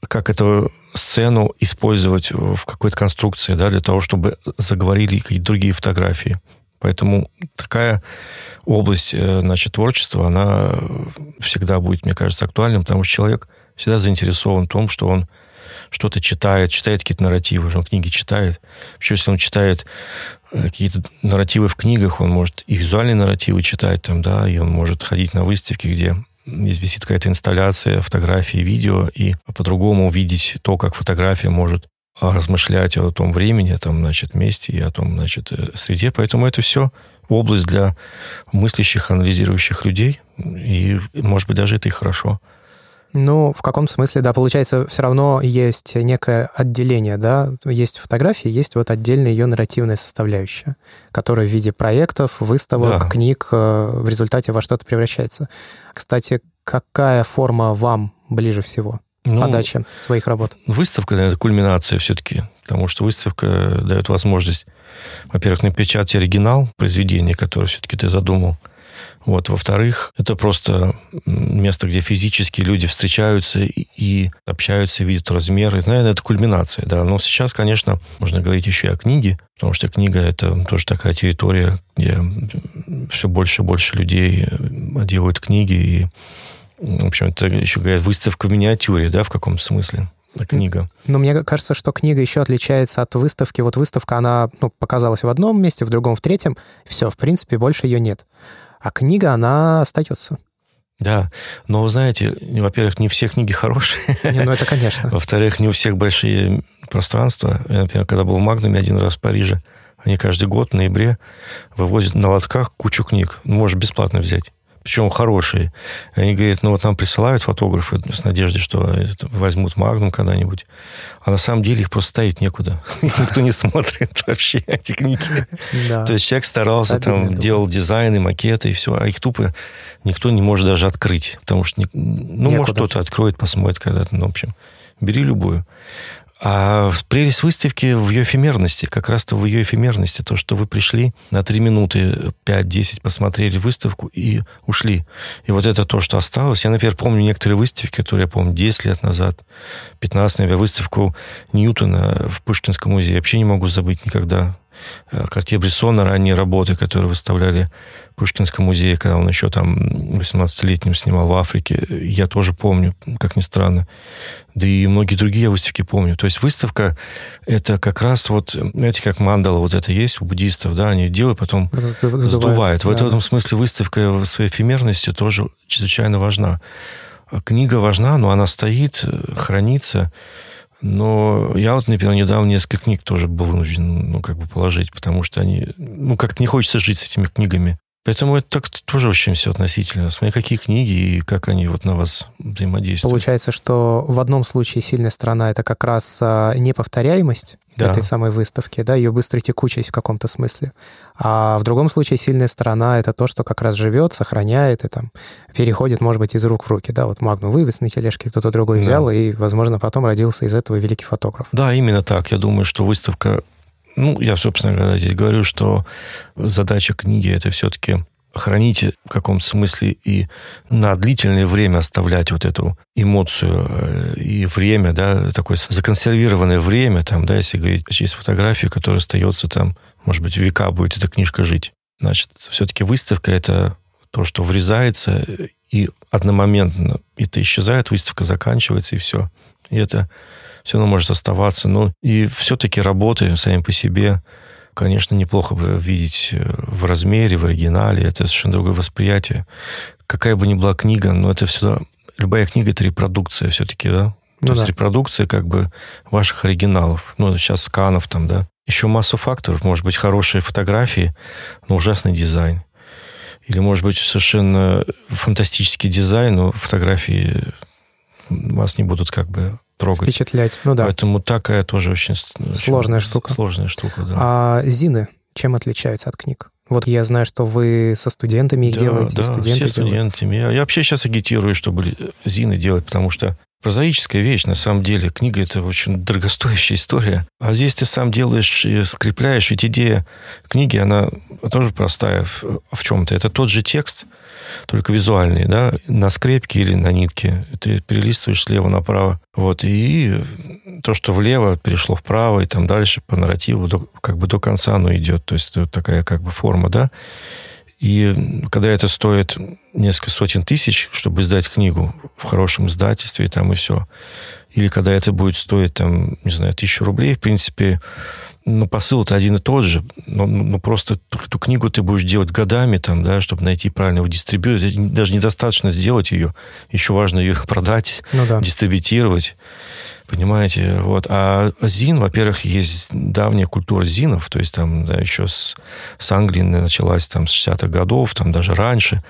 как эту сцену использовать в какой-то конструкции, да, для того, чтобы заговорили какие-то другие фотографии. Поэтому такая область э, значит, творчества, она всегда будет, мне кажется, актуальным, потому что человек всегда заинтересован в том, что он что-то читает, читает какие-то нарративы, он книги читает. Вообще, если он читает э, какие-то нарративы в книгах, он может и визуальные нарративы читать там, да, и он может ходить на выставки, где висит какая-то инсталляция, фотографии, видео, и по-другому увидеть то, как фотография может размышлять о том времени, о том, значит, месте и о том, значит, э, среде. Поэтому это все область для мыслящих, анализирующих людей. И, может быть, даже это и хорошо. Ну, в каком смысле, да, получается, все равно есть некое отделение, да, есть фотографии, есть вот отдельная ее нарративная составляющая, которая в виде проектов, выставок, да. книг э, в результате во что-то превращается. Кстати, какая форма вам ближе всего? Ну, подачи своих работ? Выставка, это кульминация все-таки, потому что выставка дает возможность, во-первых, напечатать оригинал произведения, которое все-таки ты задумал, вот. Во-вторых, это просто место, где физически люди встречаются и, и общаются, видят размеры. Наверное, это кульминация, да. Но сейчас, конечно, можно говорить еще и о книге, потому что книга – это тоже такая территория, где все больше и больше людей делают книги. И, в общем, это еще, говорят, выставка в миниатюре, да, в каком-то смысле книга. Но мне кажется, что книга еще отличается от выставки. Вот выставка, она ну, показалась в одном месте, в другом, в третьем. Все, в принципе, больше ее нет. А книга, она остается. Да, но вы знаете, во-первых, не все книги хорошие. Не, ну это конечно. [laughs] Во-вторых, не у всех большие пространства. Я, например, когда был в Магнуме один раз в Париже, они каждый год в ноябре вывозят на лотках кучу книг. Можешь бесплатно взять причем хорошие. Они говорят, ну вот нам присылают фотографы с надеждой, что возьмут Магнум когда-нибудь. А на самом деле их просто ставить некуда. [laughs] Никто не смотрит [laughs] вообще эти книги. То есть человек старался, там, делал дизайны, макеты и все, а их тупо никто не может даже открыть. Потому что, ну, может, кто-то откроет, посмотрит когда-то. Ну, в общем, бери любую. А прелесть выставки в ее эфемерности, как раз-то в ее эфемерности, то, что вы пришли на 3 минуты, 5-10, посмотрели выставку и ушли. И вот это то, что осталось. Я, например, помню некоторые выставки, которые я помню 10 лет назад, 15, например, выставку Ньютона в Пушкинском музее. Я вообще не могу забыть никогда. Картье Брессона ранние работы, которые выставляли в Пушкинском музее, когда он еще там 18-летним снимал в Африке. Я тоже помню, как ни странно. Да и многие другие выставки помню. То есть выставка — это как раз вот, знаете, как мандала вот это есть у буддистов, да, они делают, потом сдувают. сдувают. Да. В этом смысле выставка своей эфемерностью тоже чрезвычайно важна. Книга важна, но она стоит, хранится, но я вот, например, недавно несколько книг тоже был вынужден, ну, как бы положить, потому что они, ну, как-то не хочется жить с этими книгами. Поэтому это так тоже очень все относительно. Смотри, какие книги и как они вот на вас взаимодействуют. Получается, что в одном случае сильная сторона — это как раз а, неповторяемость, да. этой самой выставки, да, ее быстрая текучесть в каком-то смысле. А в другом случае сильная сторона — это то, что как раз живет, сохраняет и там переходит, может быть, из рук в руки, да, вот Магну вывез на тележке, кто-то другой взял, да. и, возможно, потом родился из этого великий фотограф. Да, именно так. Я думаю, что выставка ну, я, собственно говоря, здесь говорю, что задача книги — это все-таки хранить в каком-то смысле и на длительное время оставлять вот эту эмоцию э, и время, да, такое законсервированное время, там, да, если говорить, есть фотографию, которая остается там, может быть, века будет эта книжка жить. Значит, все-таки выставка — это то, что врезается, и одномоментно это исчезает, выставка заканчивается, и все. И это все равно может оставаться. Ну, и все-таки работаем сами по себе конечно, неплохо бы видеть э, в размере, в оригинале. Это совершенно другое восприятие. Какая бы ни была книга, но это всегда... Любая книга — это репродукция все-таки, да? Ну, То да. есть репродукция как бы ваших оригиналов. Ну, сейчас сканов там, да. Еще массу факторов. Может быть, хорошие фотографии, но ужасный дизайн. Или, может быть, совершенно фантастический дизайн, но фотографии вас не будут как бы трогать. Впечатлять, ну да. Поэтому такая тоже очень... Сложная очень штука. Сложная штука, да. А зины чем отличаются от книг? Вот я знаю, что вы со студентами их да, делаете, да, студенты все студентами. Я, я вообще сейчас агитирую, чтобы зины делать, потому что прозаическая вещь, на самом деле. Книга — это очень дорогостоящая история. А здесь ты сам делаешь скрепляешь. Ведь идея книги, она тоже простая в, в чем-то. Это тот же текст, только визуальный, да, на скрепке или на нитке. Ты перелистываешь слева направо. Вот, и то, что влево, перешло вправо, и там дальше по нарративу, до, как бы до конца оно идет. То есть это такая как бы форма, да. И когда это стоит несколько сотен тысяч, чтобы издать книгу в хорошем издательстве, и там и все, или когда это будет стоить, там, не знаю, тысячу рублей, в принципе, ну, посыл-то один и тот же, но, но просто эту книгу ты будешь делать годами, там, да, чтобы найти правильного дистрибьютора. Даже недостаточно сделать ее, еще важно ее [laughs] продать, ну, да. дистрибутировать. Понимаете, вот. А ЗИН, во-первых, есть давняя культура ЗИНов, то есть там да, еще с, с Англии началась там с 60-х годов, там даже раньше,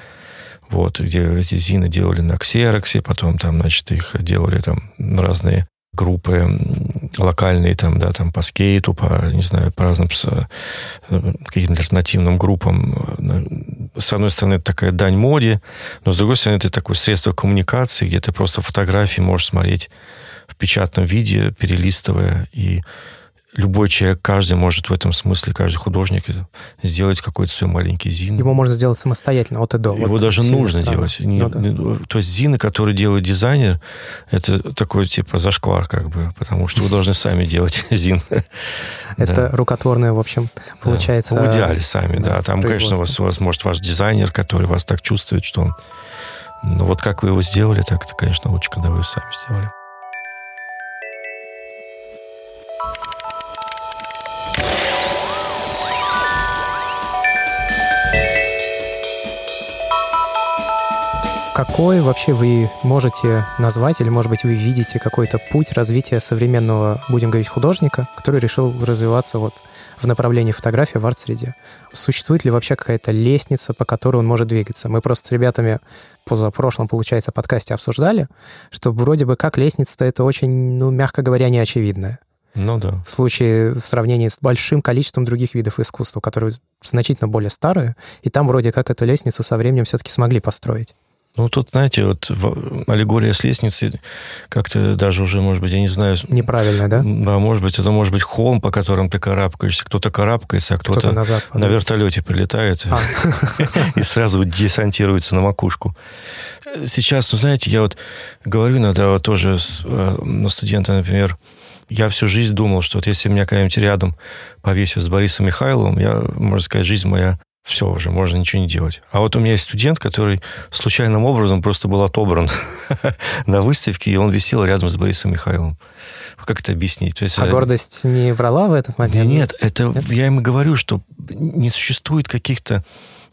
вот, где эти ЗИНы делали на ксероксе, потом там, значит, их делали там разные группы локальные, там, да, там по скейту, по, не знаю, по разным э, каким-то альтернативным группам. С одной стороны, это такая дань моде, но с другой стороны, это такое средство коммуникации, где ты просто фотографии можешь смотреть в печатном виде, перелистывая, и любой человек, каждый может в этом смысле, каждый художник сделать какой-то свой маленький зин. Его можно сделать самостоятельно, от и до. Его вот даже нужно странно. делать. Не, ну, да. не, то есть зины, которые делает дизайнер, это такой типа зашквар как бы, потому что вы должны сами делать [laughs] зин. Это рукотворное, в общем, получается. В идеале сами, да. Там, конечно, у вас, у вас может ваш дизайнер, который вас так чувствует, что он... Но вот как вы его сделали, так это, конечно, лучше, когда вы его сами сделали. Какой вообще вы можете назвать, или, может быть, вы видите какой-то путь развития современного, будем говорить, художника, который решил развиваться вот в направлении фотографии в арт-среде? Существует ли вообще какая-то лестница, по которой он может двигаться? Мы просто с ребятами позапрошлом, получается, подкасте обсуждали, что вроде бы как лестница-то это очень, ну, мягко говоря, не очевидная. Ну да. В случае в сравнении с большим количеством других видов искусства, которые значительно более старые, и там вроде как эту лестницу со временем все-таки смогли построить. Ну, тут, знаете, вот аллегория с лестницей как-то даже уже, может быть, я не знаю... Неправильно, да? Да, может быть, это может быть холм, по которому ты карабкаешься. Кто-то карабкается, а кто-то, кто назад на вертолете прилетает а. [laughs] и сразу десантируется на макушку. Сейчас, ну, знаете, я вот говорю иногда вот тоже э, на студента, например, я всю жизнь думал, что вот если меня когда-нибудь рядом повесят с Борисом Михайловым, я, можно сказать, жизнь моя все уже, можно ничего не делать. А вот у меня есть студент, который случайным образом просто был отобран [laughs] на выставке, и он висел рядом с Борисом Михайловым. Как это объяснить? есть, а гордость не врала в этот момент? Нет, это нет? я им и говорю, что не существует каких-то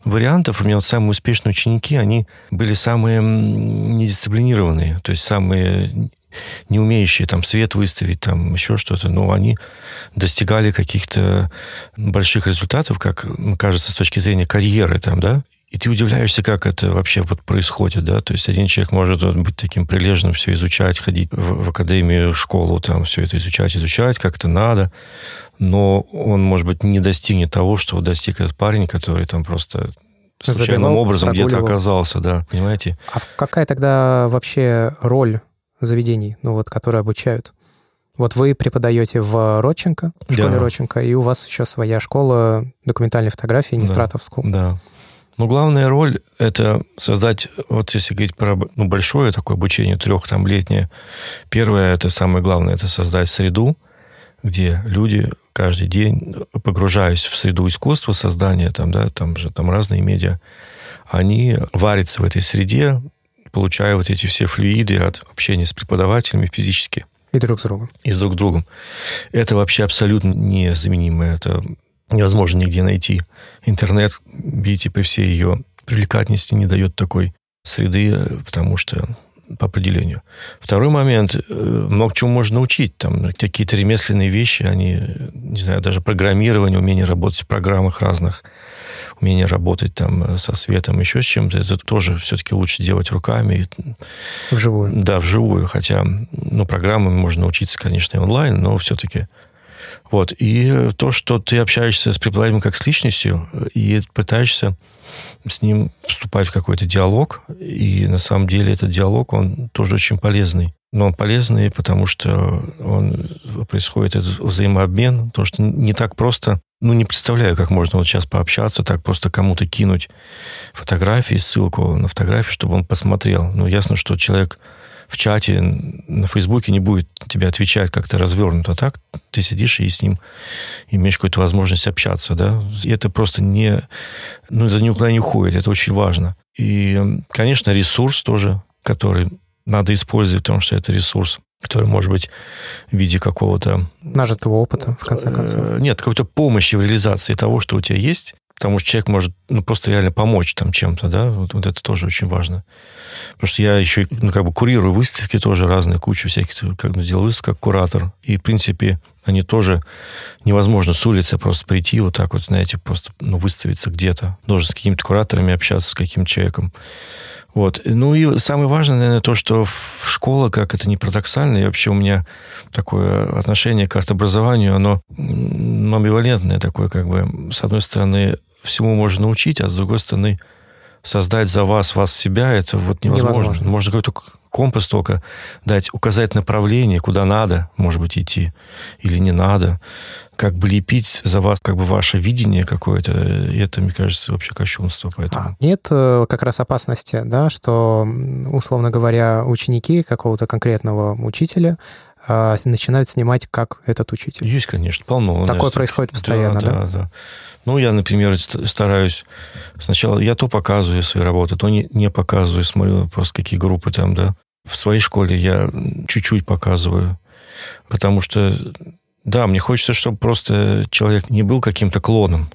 вариантов. У меня вот самые успешные ученики, они были самые недисциплинированные, то есть самые не умеющие там свет выставить, там еще что-то, но они достигали каких-то больших результатов, как кажется, с точки зрения карьеры там, да, и ты удивляешься, как это вообще вот происходит, да, то есть один человек может вот, быть таким прилежным, все изучать, ходить в, в академию, в школу, там все это изучать, изучать, как это надо, но он, может быть, не достигнет того, что достиг этот парень, который там просто случайным Забивал, образом где-то оказался, да, понимаете? А какая тогда вообще роль заведений, ну вот, которые обучают. Вот вы преподаете в Родченко, в школе да. Родченко, и у вас еще своя школа документальной фотографии Нестратов да. Да. Ну, главная роль — это создать, вот если говорить про ну, большое такое обучение, трех там летнее, первое, это самое главное, это создать среду, где люди каждый день, погружаясь в среду искусства, создания, там, да, там же там разные медиа, они варятся в этой среде, получая вот эти все флюиды от общения с преподавателями физически. И друг с другом. И с друг другом. Это вообще абсолютно незаменимо. Это невозможно нигде найти. Интернет, видите, при всей ее привлекательности не дает такой среды, потому что по определению. Второй момент, э, много чего можно научить. Там какие-то ремесленные вещи, они, не знаю, даже программирование, умение работать в программах разных, умение работать там э, со светом, еще с чем-то, это тоже все-таки лучше делать руками. Вживую. Да, вживую. Хотя, ну, программами можно научиться, конечно, и онлайн, но все-таки вот. И то, что ты общаешься с преподавателем как с личностью и пытаешься с ним вступать в какой-то диалог. И на самом деле этот диалог, он тоже очень полезный. Но он полезный, потому что он происходит этот взаимообмен, потому что не так просто, ну, не представляю, как можно вот сейчас пообщаться, так просто кому-то кинуть фотографии, ссылку на фотографию, чтобы он посмотрел. Ну, ясно, что человек в чате на Фейсбуке не будет тебе отвечать как-то развернуто, так ты сидишь и с ним имеешь какую-то возможность общаться, да, и это просто не, ну, это никуда не уходит, это очень важно. И, конечно, ресурс тоже, который надо использовать, потому что это ресурс, который может быть в виде какого-то... Нажитого опыта, в конце концов. Э, нет, какой-то помощи в реализации того, что у тебя есть, потому что человек может ну, просто реально помочь там чем-то, да, вот, вот это тоже очень важно. Потому что я еще, ну, как бы курирую выставки тоже разные, кучу всяких, как бы делал выставку как куратор, и, в принципе, они тоже невозможно с улицы просто прийти вот так вот, знаете, просто ну, выставиться где-то. Должен с какими-то кураторами общаться, с каким человеком. Вот. Ну и самое важное, наверное, то, что в школа, как это не парадоксально, и вообще у меня такое отношение к арт-образованию, оно амбивалентное такое, как бы, с одной стороны, всему можно научить, а с другой стороны, создать за вас, вас себя, это вот невозможно. невозможно. Можно какой-то компас только дать, указать направление, куда надо, может быть, идти или не надо. Как бы лепить за вас как бы ваше видение какое-то, это, мне кажется, вообще кощунство. Поэтому. А, нет э, как раз опасности, да, что, условно говоря, ученики какого-то конкретного учителя э, начинают снимать как этот учитель. Есть, конечно, полно. Такое происходит постоянно, да? Да, да. да. Ну, я, например, стараюсь сначала, я то показываю свои работы, то не, не показываю, смотрю просто какие группы там, да. В своей школе я чуть-чуть показываю, потому что, да, мне хочется, чтобы просто человек не был каким-то клоном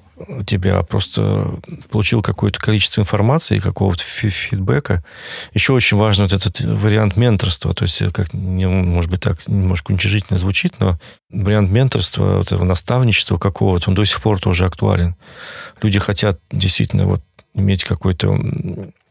тебя, а просто получил какое-то количество информации, какого-то фидбэка. Еще очень важен вот этот вариант менторства, то есть, как, может быть, так немножко уничижительно звучит, но вариант менторства, вот этого наставничества какого-то, он до сих пор тоже актуален. Люди хотят действительно вот иметь какой-то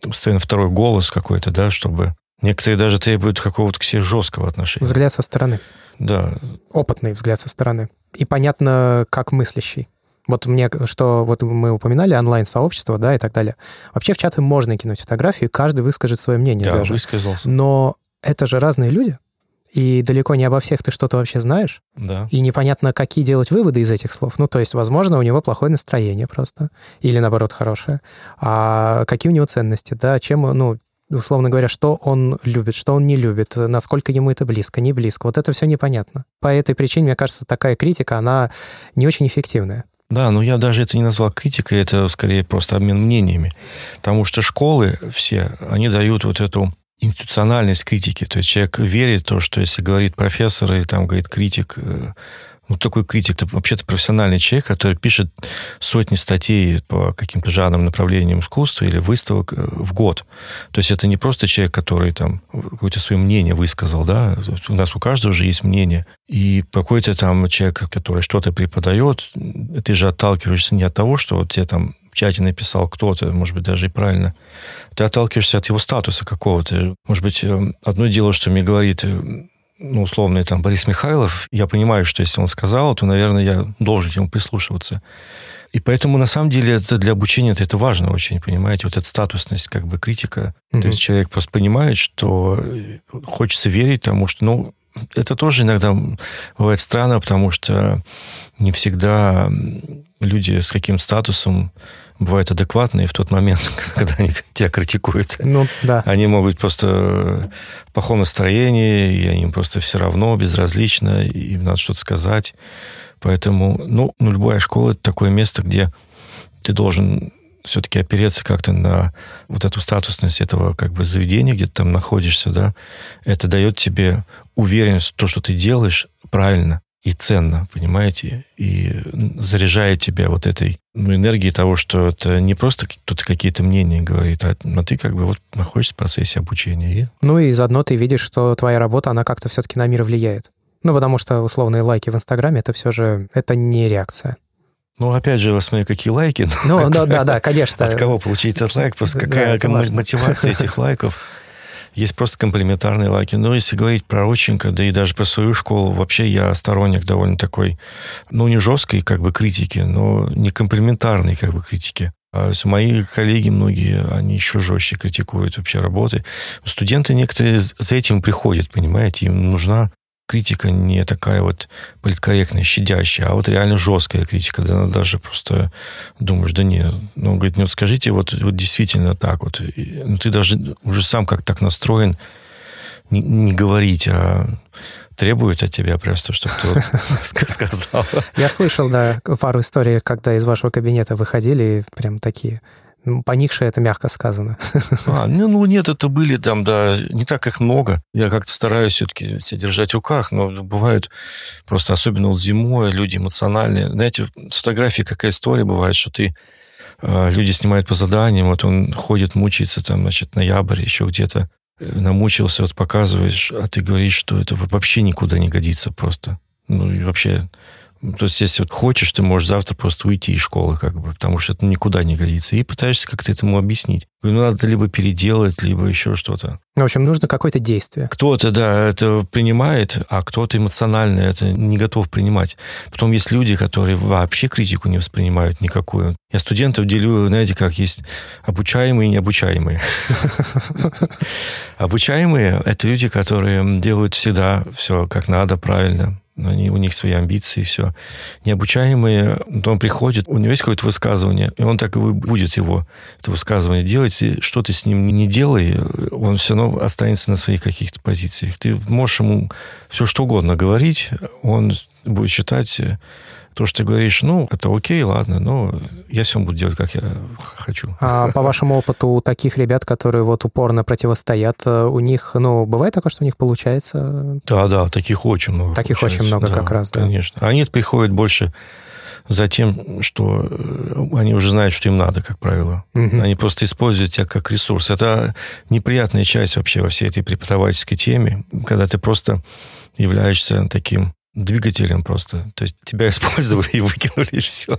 постоянно второй голос какой-то, да, чтобы Некоторые даже требуют какого-то к себе жесткого отношения. Взгляд со стороны. Да. Опытный взгляд со стороны. И понятно, как мыслящий. Вот мне, что вот мы упоминали онлайн-сообщество, да, и так далее. Вообще в чаты можно кинуть фотографию, каждый выскажет свое мнение Да, даже. высказался. Но это же разные люди, и далеко не обо всех ты что-то вообще знаешь, Да. и непонятно, какие делать выводы из этих слов. Ну, то есть, возможно, у него плохое настроение просто, или, наоборот, хорошее. А какие у него ценности, да, чем, ну, условно говоря, что он любит, что он не любит, насколько ему это близко, не близко. Вот это все непонятно. По этой причине, мне кажется, такая критика, она не очень эффективная. Да, но я даже это не назвал критикой, это скорее просто обмен мнениями. Потому что школы все, они дают вот эту институциональность критики. То есть человек верит в то, что если говорит профессор или там говорит критик, ну, такой критик, это вообще-то профессиональный человек, который пишет сотни статей по каким-то жанрам, направлениям искусства или выставок э, в год. То есть это не просто человек, который там какое-то свое мнение высказал, да, у нас у каждого же есть мнение. И какой-то там человек, который что-то преподает, ты же отталкиваешься не от того, что вот тебе там чате написал кто-то, может быть, даже и правильно. Ты отталкиваешься от его статуса какого-то. Может быть, э, одно дело, что мне говорит э, ну, условный там Борис Михайлов, я понимаю, что если он сказал, то, наверное, я должен к нему прислушиваться. И поэтому, на самом деле, это для обучения это, это важно очень, понимаете, вот эта статусность как бы критика. Мгм. То есть человек просто понимает, что э, хочется верить тому, что, ну, это тоже иногда бывает странно, потому что не всегда люди с каким статусом бывают адекватные в тот момент, [laughs] когда они тебя критикуют. Ну, да. Они могут быть просто в плохом настроении, и им просто все равно, безразлично, им надо что-то сказать. Поэтому, ну, ну, любая школа – это такое место, где ты должен все-таки опереться как-то на вот эту статусность этого как бы заведения, где ты там находишься, да. Это дает тебе уверенность, что то, что ты делаешь, правильно и ценно, понимаете, и заряжает тебя вот этой ну, энергией того, что это не просто кто-то какие-то мнения говорит, а, а ты как бы вот находишься в процессе обучения. И Ну и заодно ты видишь, что твоя работа, она как-то все-таки на мир влияет. Ну, потому что условные лайки в Инстаграме, это все же, это не реакция. Ну, опять же, смотри, какие лайки. [laughs] Ну, да, да, да, конечно. От кого получить этот лайк? Просто какая мотивация этих лайков? Есть просто комплементарные лайки. Но если говорить про Родченко, да и даже про свою школу, вообще я сторонник довольно такой, ну, не жесткой как бы критики, но не комплементарной как бы критики. А мои коллеги многие, они еще жестче критикуют вообще работы. Студенты некоторые за этим приходят, понимаете, им нужна критика не такая вот политкорректная, щадящая, а вот реально жесткая критика. Да, она даже просто думаешь, да нет. Ну, он говорит, ну, вот скажите, вот, вот действительно так вот. И, ну, ты даже уже сам как так настроен не, не говорить, а требует от тебя просто, чтобы ты вот [laughs] сказал. Я слышал, да, пару историй, когда из вашего кабинета выходили прям такие, поникшие, это мягко сказано. А, ну, ну, нет, это были там, да, не так их много. Я как-то стараюсь все-таки все держать в руках, но бывают просто, особенно вот зимой, люди эмоциональные. Знаете, с фотографии какая история бывает, что ты э, люди снимают по заданиям, вот он ходит, мучается там, значит, ноябрь, еще где-то э, намучился, вот показываешь, а ты говоришь, что это вообще никуда не годится просто. Ну, и вообще... То есть, если вот хочешь, ты можешь завтра просто уйти из школы, как бы, потому что это никуда не годится. И пытаешься как-то этому объяснить. Ну, надо либо переделать, либо еще что-то. В общем, нужно какое-то действие. Кто-то, да, это принимает, а кто-то эмоционально это не готов принимать. Потом есть люди, которые вообще критику не воспринимают никакую. Я студентов делю, знаете, как есть обучаемые и необучаемые. [laughs] Обучаемые – это люди, которые делают всегда все как надо, правильно. Но они, у них свои амбиции, все. Необучаемые, вот он приходит, у него есть какое-то высказывание, и он так и будет его, это высказывание делать. И что ты с ним не делай, он все равно останется на своих каких-то позициях. Ты можешь ему все что угодно говорить, он будет считать то, что ты говоришь, ну, это окей, ладно, но я все буду делать, как я хочу. А по вашему опыту, у таких ребят, которые вот упорно противостоят, э, у них, ну, бывает такое, что у них получается? Да, да, таких очень много. Таких получается. очень много как раз, да. Конечно. Они приходят больше за тем, что э, они уже знают, что им надо, как правило. Мгм. Они просто используют тебя как ресурс. Это неприятная часть вообще во всей этой преподавательской теме, когда ты просто являешься таким двигателем просто. То есть тебя [laughs] использовали и выкинули, и все.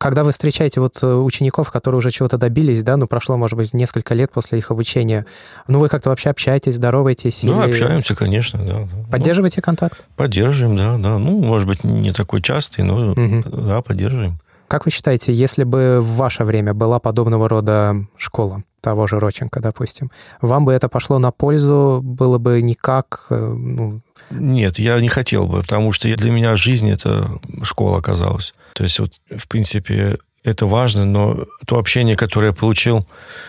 Когда вы встречаете вот э, учеников, которые уже чего-то добились, да, ну, прошло, может быть, несколько лет после их обучения, ну, вы как-то вообще общаетесь, здороваетесь? Ну, или... общаемся, конечно, да. Поддерживаете ну, контакт? Поддерживаем, да, да. Ну, может быть, не такой частый, но угу. да, поддерживаем. Как вы считаете, если бы в ваше время была подобного рода школа, того же Роченко, допустим, вам бы это пошло на пользу, было бы никак, э, ну, нет, я не хотел бы, потому что для меня жизнь это школа оказалась. То есть вот, в принципе, это важно, но то общение, которое я получил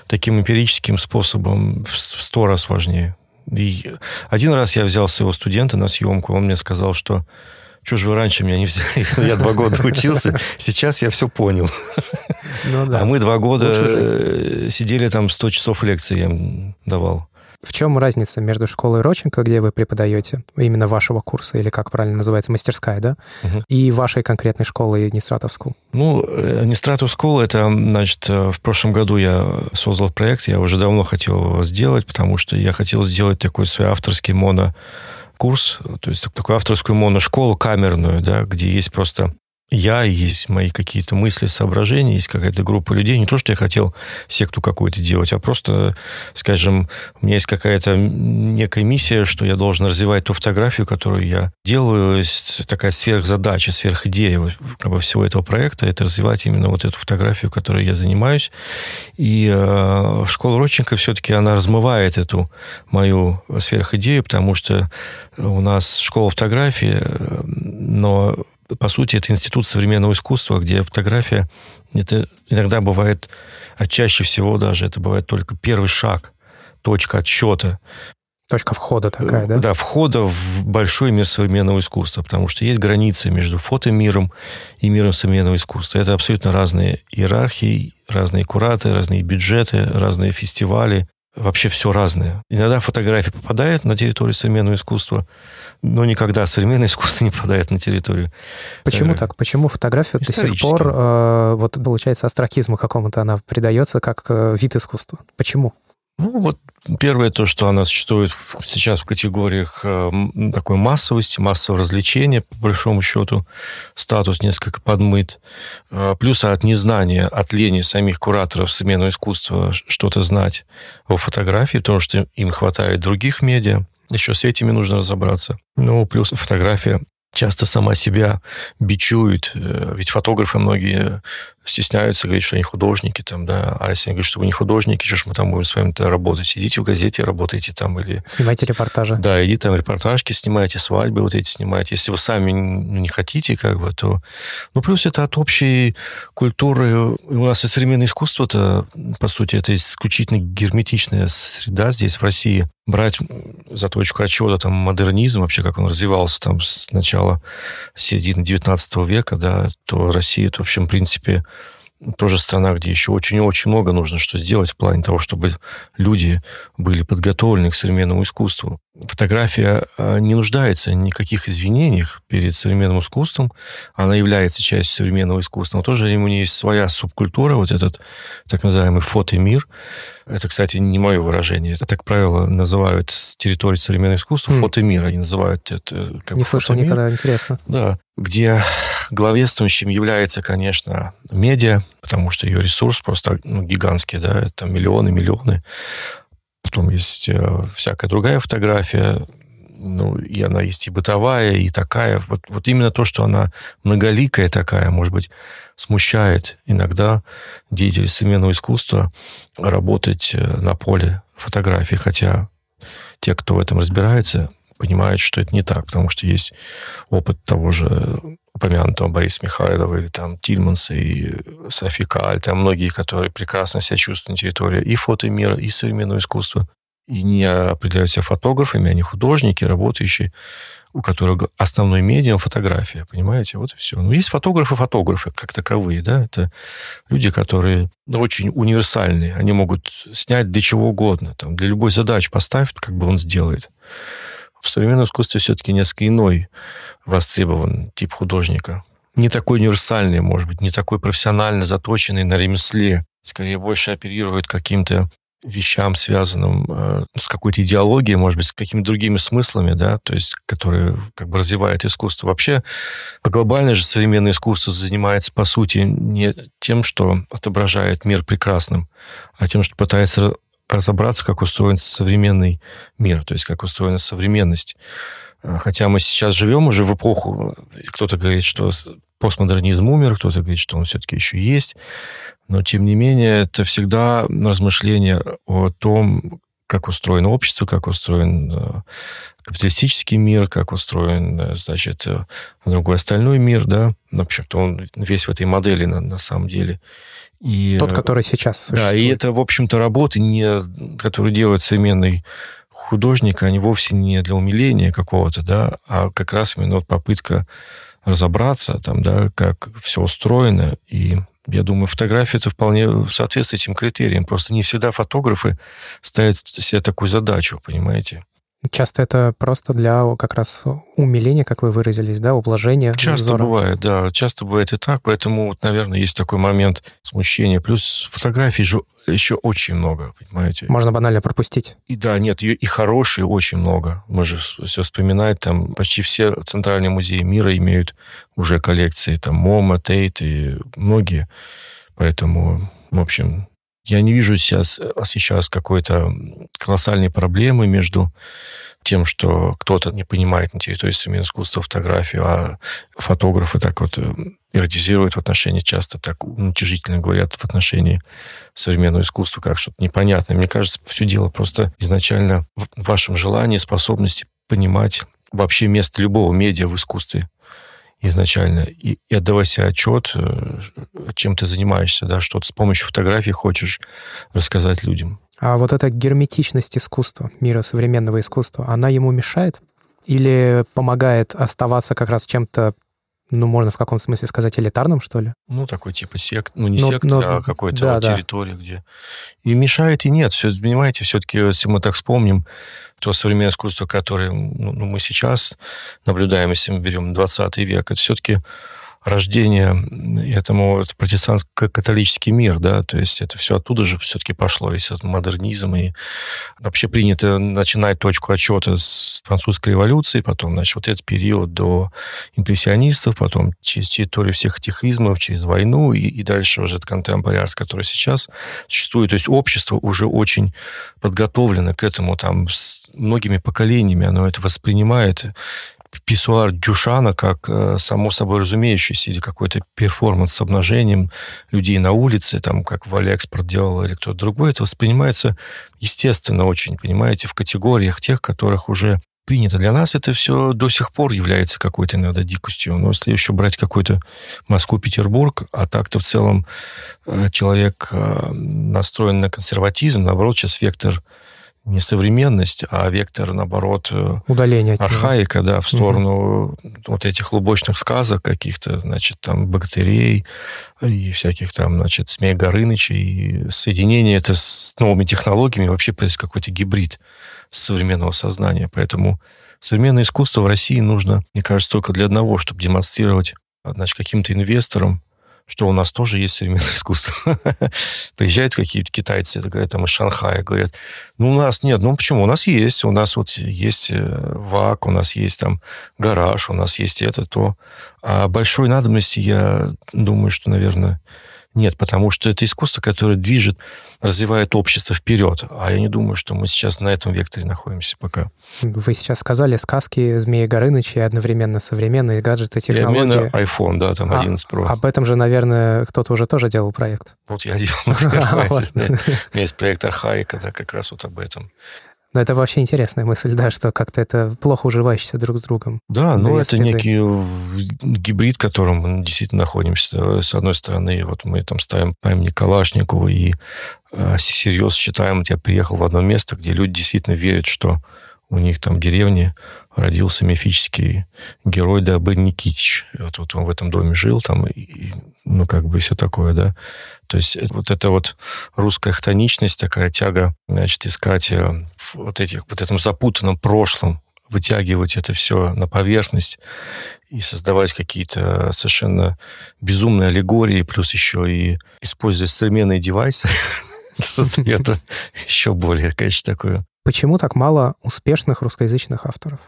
таким эмпирическим способом, в сто раз важнее. И один раз я взял своего студента на съемку, он мне сказал, что что же вы раньше меня не взяли? [laughs] Я два года учился, сейчас я все понял. Ну, да. А мы два года сидели там 100 часов лекций я им давал. В чем разница между школой Роченко, где вы преподаете, именно вашего курса, или как правильно называется, мастерская, да, угу. и вашей конкретной школы Нестратов School? Ну, э, Нестратов School, это, значит, э, в прошлом году я создал проект, я уже давно хотел его сделать, потому что я хотел сделать такой свой авторский моно курс, то есть такую авторскую моношколу камерную, да, где есть просто я, есть мои какие-то мысли, соображения, есть какая-то группа людей. Не то, что я хотел секту какую-то делать, а просто, скажем, у меня есть какая-то некая миссия, что я должен развивать ту фотографию, которую я делаю. Есть такая сверхзадача, сверхидея как бы, всего этого проекта, это развивать именно вот эту фотографию, которой я занимаюсь. И э, школа Родченко все-таки она размывает эту мою сверхидею, потому что у нас школа фотографии, но по сути, это институт современного искусства, где фотография, это иногда бывает, а чаще всего даже это бывает только первый шаг, точка отсчета. Точка входа такая, да? Да, входа в большой мир современного искусства, потому что есть границы между фотомиром и миром современного искусства. Это абсолютно разные иерархии, разные кураты, разные бюджеты, разные фестивали, вообще все разное. Иногда фотография попадает на территорию современного искусства, но никогда современное [laughs] искусство не попадает на территорию. Почему так? Почему фотография до сих пор, э, вот получается, астракизму какому-то она придается как э, вид искусства? Почему? Ну, вот первое то, что она существует сейчас в категориях э, такой массовости, массового развлечения, по большому счету, статус несколько подмыт. Э, плюс от незнания, от лени самих кураторов современного искусства что-то знать о фотографии, потому что им хватает других медиа. Еще с этими нужно разобраться. Ну, плюс фотография часто сама себя бичует. Э, ведь фотографы многие стесняются говорить, что они художники, там, да, а если они говорят, что вы не художники, что ж мы там будем с вами-то работать? Идите в газете, работайте там или... Снимайте репортажи. Да, идите там репортажки снимайте, свадьбы вот эти снимайте. Если вы сами не хотите, как бы, то... Ну, плюс это от общей культуры. У нас и современное искусство-то, по сути, это исключительно герметичная среда здесь, в России. Брать за точку отчета там модернизм, вообще как он развивался там с начала середины 19 века, да, то Россия, это, в общем, в принципе, тоже страна, где еще очень-очень много нужно что сделать в плане того, чтобы люди были подготовлены к современному искусству. Фотография а, не нуждается в никаких извинениях перед современным искусством. Она является частью современного искусства. Но тоже у нее есть своя субкультура, вот этот так называемый фотомир. Это, кстати, не мое выражение. Это, как правило, называют с территории современного искусства mm. фотомир. Они называют это как Не слышал фотомир. никогда, интересно. Да. Где главенствующим является, конечно, медиа, потому что ее ресурс просто ну, гигантский, да, это миллионы, миллионы. Потом есть э, всякая другая фотография, ну, и она есть и бытовая, и такая. Вот, вот именно то, что она многоликая такая, может быть, смущает иногда деятелей современного искусства работать э, на поле фотографии, хотя те, кто в этом разбирается, понимают, что это не так, потому что есть опыт того же упомянутого Бориса Михайлова или там Тильманса и Софи Каль, там многие, которые прекрасно себя чувствуют на территории и фотомира, и современного искусства, и не определяют себя фотографами, они художники, работающие, у которых основной медиум фотография, понимаете? Вот и все. Но есть фотографы-фотографы как таковые, да, это люди, которые очень универсальные, они могут снять для чего угодно, там, для любой задачи поставить, как бы он сделает. В современном искусстве все-таки несколько иной востребован тип художника. Не такой универсальный, может быть, не такой профессионально заточенный на ремесле. Скорее, больше оперирует каким-то вещам, связанным э, с какой-то идеологией, может быть, с какими-то другими смыслами, да, то есть, которые как бы развивают искусство. Вообще, глобальное же современное искусство занимается, по сути, не тем, что отображает мир прекрасным, а тем, что пытается разобраться, как устроен современный мир, то есть, как устроена современность. Э, хотя мы сейчас живем уже в эпоху, кто-то говорит, что постмодернизм умер, кто-то говорит, что он все-таки еще есть. Но, тем не менее, это всегда размышление о том, как устроено общество, как устроен э, капиталистический мир, как устроен, э, значит, э, другой остальной мир, да. В общем-то, он весь в этой модели на, на самом деле. И, Тот, который сейчас существует. Да, и это, в общем-то, работы, не, которые делает современный художник, они вовсе не для умиления какого-то, да, а как раз именно вот попытка разобраться, там, да, как все устроено. И я думаю, фотография это вполне соответствует этим критериям. Просто не всегда фотографы ставят себе такую задачу, понимаете? Часто это просто для как раз умиления, как вы выразились, да, ублажения. Часто взора. бывает, да, часто бывает и так, поэтому, вот, наверное, есть такой момент смущения. Плюс фотографий же еще очень много, понимаете. Можно банально пропустить. И да, нет, и хорошие очень много. Мы же все вспоминать, там почти все центральные музеи мира имеют уже коллекции, там МОМА, Тейт и многие. Поэтому, в общем, я не вижу сейчас, э, сейчас какой-то колоссальной проблемы между тем, что кто-то не понимает на территории современного искусства фотографию, а фотографы так вот э, эротизируют в отношении, часто так уничижительно говорят в отношении современного искусства, как что-то непонятное. Мне кажется, все дело просто изначально в вашем желании, способности понимать вообще место любого медиа в искусстве изначально и, и отдавай себе отчет, э, чем ты занимаешься, да, что ты с помощью фотографий хочешь рассказать людям. А вот эта герметичность искусства, мира современного искусства, она ему мешает? Или помогает оставаться как раз чем-то ну, можно в каком смысле сказать, элитарным, что ли? Ну, такой типа сект, ну, не но, сект, но, а какой-то да, вот да. территория, где... И мешает, и нет. Все, понимаете, все-таки, если мы так вспомним, то современное искусство, которое ну, ну мы сейчас наблюдаем, если мы берем 20 век, это все-таки рождение этому вот, протестантско-католический мир, да, то есть это все оттуда же все-таки пошло, весь этот модернизм, и вообще принято начинать точку отчета с французской революции, потом, значит, вот этот период до импрессионистов, потом через территорию всех этих измов, через войну, и, и дальше уже этот contemporary который сейчас существует, то есть общество уже очень подготовлено к этому, там, с многими поколениями оно это воспринимает, писсуар Дюшана как э, само собой разумеющийся или какой-то перформанс с обнажением людей на улице, там, как Валя Экспорт делал или кто-то другой, это воспринимается естественно очень, понимаете, в категориях тех, которых уже принято. Для нас это все до сих пор является какой-то иногда дикостью. Но если еще брать какой-то Москву, Петербург, а так-то в целом э, человек э, настроен на консерватизм, наоборот, сейчас вектор не современность, а вектор, наоборот, э, удаление архаика, да, в сторону угу. вот этих лубочных сказок каких-то, значит, там, бактерий и всяких там, значит, Змея Горыныча, и соединение это с новыми технологиями, вообще происходит какой-то гибрид современного сознания. Поэтому современное искусство в России нужно, мне кажется, только для одного, чтобы демонстрировать, значит, каким-то инвесторам, что у нас тоже есть современное [laughs] искусство. Приезжают какие-то китайцы, говорят, там из Шанхая, говорят, ну, у нас нет. Ну, почему? У нас есть. У нас вот есть э, ВАК, у нас есть там гараж, у нас есть это, то. А большой надобности, я думаю, что, наверное, нет, потому что это искусство, которое движет, развивает общество вперед. А я не думаю, что мы сейчас на этом векторе находимся пока. Вы сейчас сказали сказки Змеи Горыныча и одновременно современные гаджеты, технологии. И одновременно iPhone, да, там 11 а, Pro. об этом же, наверное, кто-то уже тоже делал проект. Вот я делал, [laughs] [laughs] У меня есть проект Архаика, да, как раз вот об этом. Но это вообще интересная мысль, да, что как-то это плохо уживающееся друг с другом. Да, ну это среды. некий гибрид, в котором мы действительно находимся. С одной стороны, вот мы там ставим памятник Калашникову и э, всерьез считаем, вот я приехал в одно место, где люди действительно верят, что у них там в деревне родился мифический герой Дабы Никитич. Вот, вот он в этом доме жил, там, и, ну, как бы все такое, да. То есть вот эта вот русская хтоничность, такая тяга, значит, искать э, вот этих, вот этом запутанном прошлом, вытягивать это все на поверхность и создавать какие-то совершенно безумные аллегории, плюс еще и используя современные девайсы, [laughs] создает [laughs] еще более, конечно, такое. Почему так мало успешных русскоязычных авторов?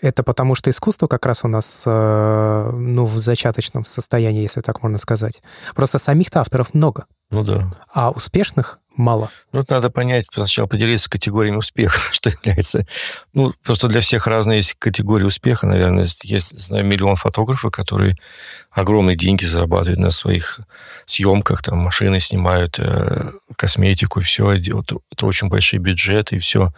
Это потому, что искусство как раз у нас э, ну, в зачаточном состоянии, если так можно сказать. Просто самих-то авторов много. Ну да. А успешных мало. Ну, надо понять, сначала поделиться категориями успеха, [laughs] что является... Ну, просто для всех разные есть категории успеха, наверное. Есть, знаю, миллион фотографов, которые огромные деньги зарабатывают на своих съемках, там, машины снимают, э, косметику, все. Это, это очень большие бюджеты, и все.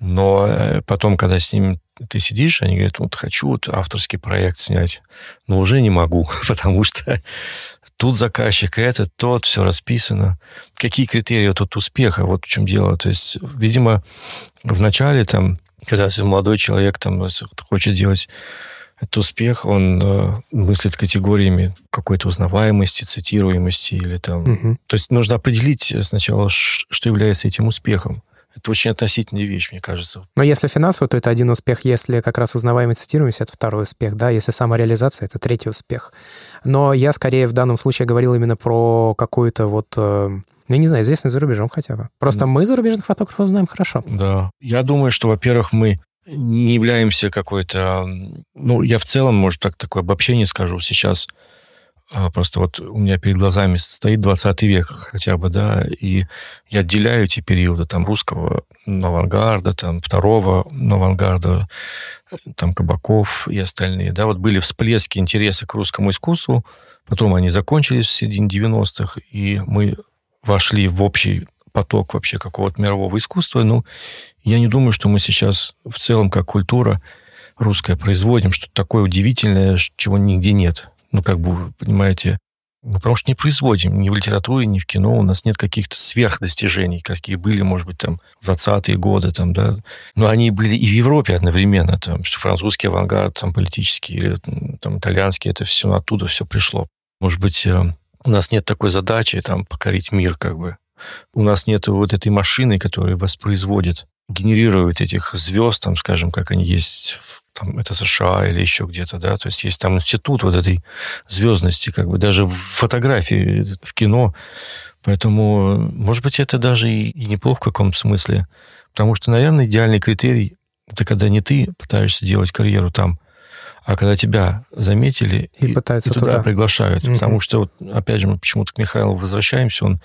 Но э, потом, когда с ним ты сидишь, они говорят, вот хочу вот авторский проект снять, но уже не могу, [laughs] потому что тут заказчик, это, тот, все расписано. Какие критерии тут успеха? Вот в чем дело. То есть, видимо, в начале там, когда молодой человек там хочет делать этот успех, он э, мыслит категориями какой-то узнаваемости, цитируемости или там... Угу. То есть нужно определить сначала, что является этим успехом. Это очень относительная вещь, мне кажется. Но если финансово, то это один успех. Если как раз узнаваемость цитируемость, это второй успех. Да? Если самореализация, это третий успех. Но я скорее в данном случае говорил именно про какую-то вот э, ну, не знаю, известность за рубежом хотя бы. Просто мы зарубежных фотографов знаем хорошо. Да. Я думаю, что, во-первых, мы не являемся какой-то... Ну, я в целом, может, так такое обобщение скажу. Сейчас просто вот у меня перед глазами стоит 20 век хотя бы, да, и я отделяю эти периоды там русского авангарда, там второго авангарда, там Кабаков и остальные, да, вот были всплески интереса к русскому искусству, потом они закончились в середине 90-х, и мы вошли в общий поток вообще какого-то мирового искусства, ну, я не думаю, что мы сейчас в целом как культура русская производим что-то такое удивительное, чего нигде нет ну, как бы, понимаете, ну, потому что не производим ни в литературе, ни в кино. У нас нет каких-то сверхдостижений, какие были, может быть, там, в 20-е годы, там, да. Но они были и в Европе одновременно, там, что французский авангард, там, политический, или там, итальянский, это все оттуда все пришло. Может быть, э, у нас нет такой задачи, там, покорить мир, как бы. У нас нет вот этой машины, которая воспроизводит генерируют этих звезд, там, скажем, как они есть, в, там, это США или еще где-то, да, то есть есть там институт вот этой звездности, как бы даже в фотографии, в кино, поэтому, может быть, это даже и, и неплохо в каком-то смысле, потому что, наверное, идеальный критерий это когда не ты пытаешься делать карьеру там, а когда тебя заметили и, и, пытаются и туда, туда приглашают. Угу. Потому что, вот, опять же, мы почему-то к Михаилу возвращаемся, он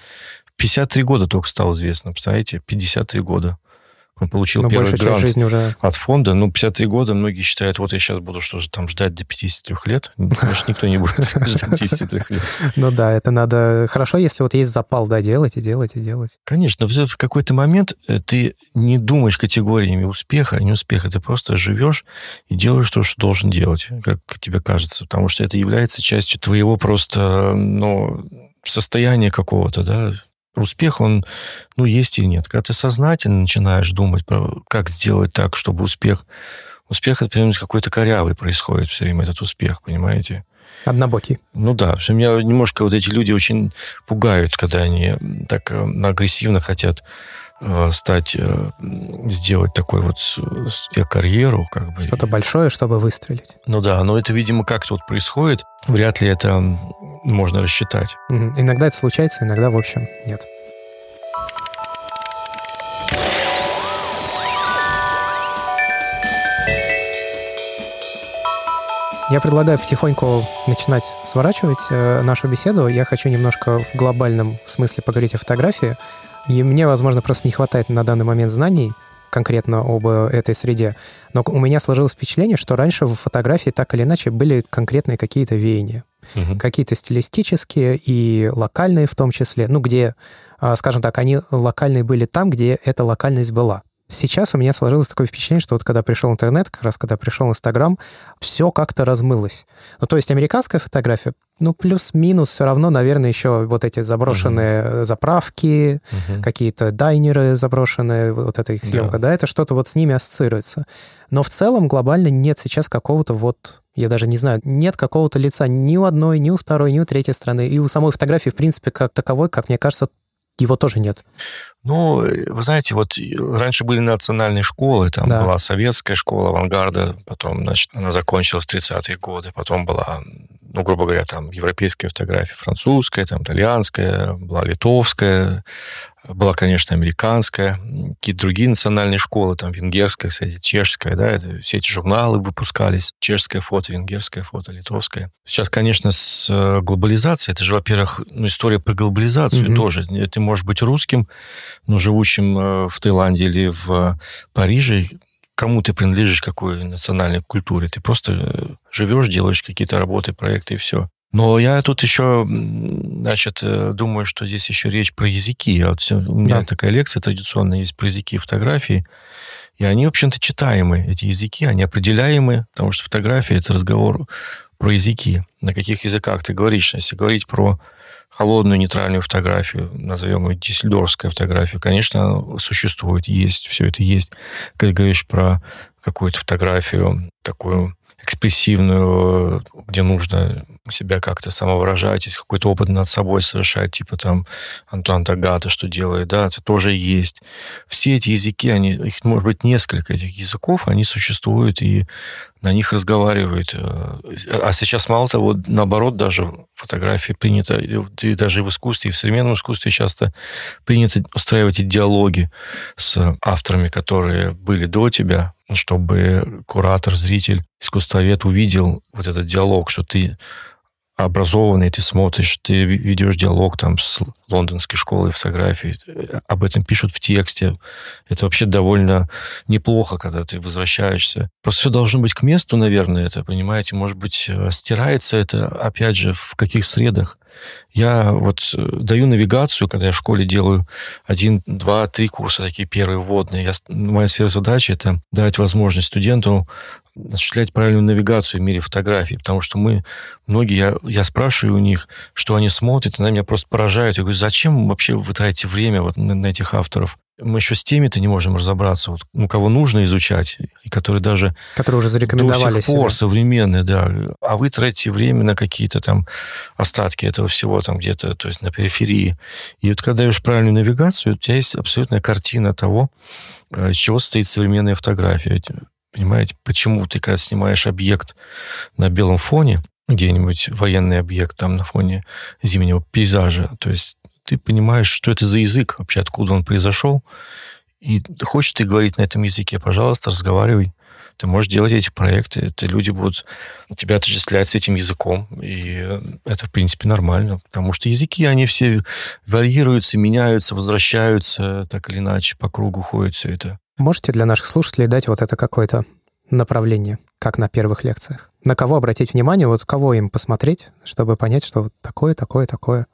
53 года только стал известным, представляете? 53 года. Он получил Но первый грант жизни уже... от фонда. Ну, 53 года, многие считают, вот я сейчас буду что же там ждать до 53 лет. Конечно, никто не будет ждать 53 лет. [laughs] Ну да, это надо... Хорошо, если вот есть запал, да, делать и делать и делать. Конечно, но в какой-то момент э, ты не думаешь категориями успеха, а не успеха. Ты просто живешь и делаешь то, что должен делать, как тебе кажется. Потому что это является частью твоего просто, ну, состояния какого-то, да, успех, он, ну, есть или нет. Когда ты сознательно начинаешь думать, про, как сделать так, чтобы успех... Успех, это, какой-то корявый происходит все время, этот успех, понимаете? Однобокий. Ну да, что меня немножко вот эти люди очень пугают, когда они так э, агрессивно хотят стать, э, сделать такой вот карьеру, как бы. Что-то большое, чтобы выстрелить. Ну да, но это, видимо, как-то вот происходит. Вряд ли это можно рассчитать. Угу. Иногда это случается, иногда, в общем, нет. Я предлагаю потихоньку начинать сворачивать э, нашу беседу. Я хочу немножко в глобальном смысле поговорить о фотографии. И мне, возможно, просто не хватает на данный момент знаний конкретно об э, этой среде. Но у меня сложилось впечатление, что раньше в фотографии так или иначе были конкретные какие-то веяния угу. какие-то стилистические и локальные в том числе, ну, где, а, скажем так, они локальные были там, где эта локальность была. Сейчас у меня сложилось такое впечатление, что вот когда пришел интернет, как раз когда пришел Инстаграм, все как-то размылось. Ну, то есть американская фотография, ну, плюс-минус все равно, наверное, еще вот эти заброшенные uh-huh. заправки, uh-huh. какие-то дайнеры заброшенные, вот эта их съемка, yeah. да, это что-то вот с ними ассоциируется. Но в целом глобально нет сейчас какого-то вот, я даже не знаю, нет какого-то лица ни у одной, ни у второй, ни у третьей страны. И у самой фотографии, в принципе, как таковой, как мне кажется, его тоже нет. Ну, вы знаете, вот раньше были национальные школы, там да. была советская школа авангарда, потом, значит, она закончилась в 30-е годы, потом была ну, грубо говоря, там европейская фотография, французская, там итальянская, была литовская, была, конечно, американская, какие-то другие национальные школы, там венгерская, кстати, чешская, да, это, все эти журналы выпускались, чешское фото, венгерское фото, литовское. Сейчас, конечно, с э, глобализацией, это же, во-первых, ну, история про глобализацию mm-hmm. тоже. Ты можешь быть русским, но живущим э, в Таиланде или в Париже, кому ты принадлежишь, какой национальной культуре. Ты просто э, живешь, делаешь какие-то работы, проекты и все. Но я тут еще, значит, э, думаю, что здесь еще речь про языки. Вот у меня да. такая лекция традиционная есть про языки и фотографии. И они, в общем-то, читаемы, эти языки, они определяемы, потому что фотография — это разговор про языки. На каких языках ты говоришь. Если говорить про холодную нейтральную фотографию, назовем ее диссельдорфская фотография, конечно, существует, есть, все это есть. Когда говоришь про какую-то фотографию такую экспрессивную, где нужно себя как-то самовыражать, есть какой-то опыт над собой совершать, типа там Антуан Тагата, что делает, да, это тоже есть. Все эти языки, они, их может быть несколько этих языков, они существуют, и на них разговаривают. Э, а сейчас, мало того, наоборот, даже фотографии принято, и даже в искусстве, и в современном искусстве часто принято устраивать эти диалоги с авторами, которые были до тебя, чтобы куратор, зритель, искусствовед увидел вот этот диалог, что ты образованный, ты смотришь, ты ведешь диалог там с лондонской школой фотографии, об этом пишут в тексте. Это вообще довольно неплохо, когда ты возвращаешься. Просто все должно быть к месту, наверное, это, понимаете? Может быть, э, стирается это, опять же, в каких средах. Я вот э, даю навигацию, когда я в школе делаю один, два, три курса, такие первые вводные. Я, моя сфера задачи — это дать возможность студенту осуществлять правильную навигацию в мире фотографий, потому что мы, многие, я, я спрашиваю у них, что они смотрят, и они меня просто поражают. Я говорю, зачем вообще вы тратите время вот на, на этих авторов? Мы еще с теми-то не можем разобраться, вот, ну, кого нужно изучать, и которые даже... Которые уже зарекомендовали до сих пор себя. современные, да. А вы тратите время на какие-то там остатки этого всего там где-то, то есть на периферии. И вот когда даешь правильную навигацию, у тебя есть абсолютная картина того, э, из чего состоит современная фотография. Понимаете, почему ты, когда снимаешь объект на белом фоне, где-нибудь военный объект там на фоне зимнего пейзажа, то есть ты понимаешь, что это за язык, вообще откуда он произошел, и хочешь ты говорить на этом языке, пожалуйста, разговаривай. Ты можешь делать эти проекты, это люди будут тебя отождествлять с этим языком, и это, в принципе, нормально, потому что языки, они все варьируются, меняются, возвращаются, так или иначе, по кругу ходит все это. Можете для наших слушателей дать вот это какое-то направление, как на первых лекциях? На кого обратить внимание, вот кого им посмотреть, чтобы понять, что вот такое, такое, такое?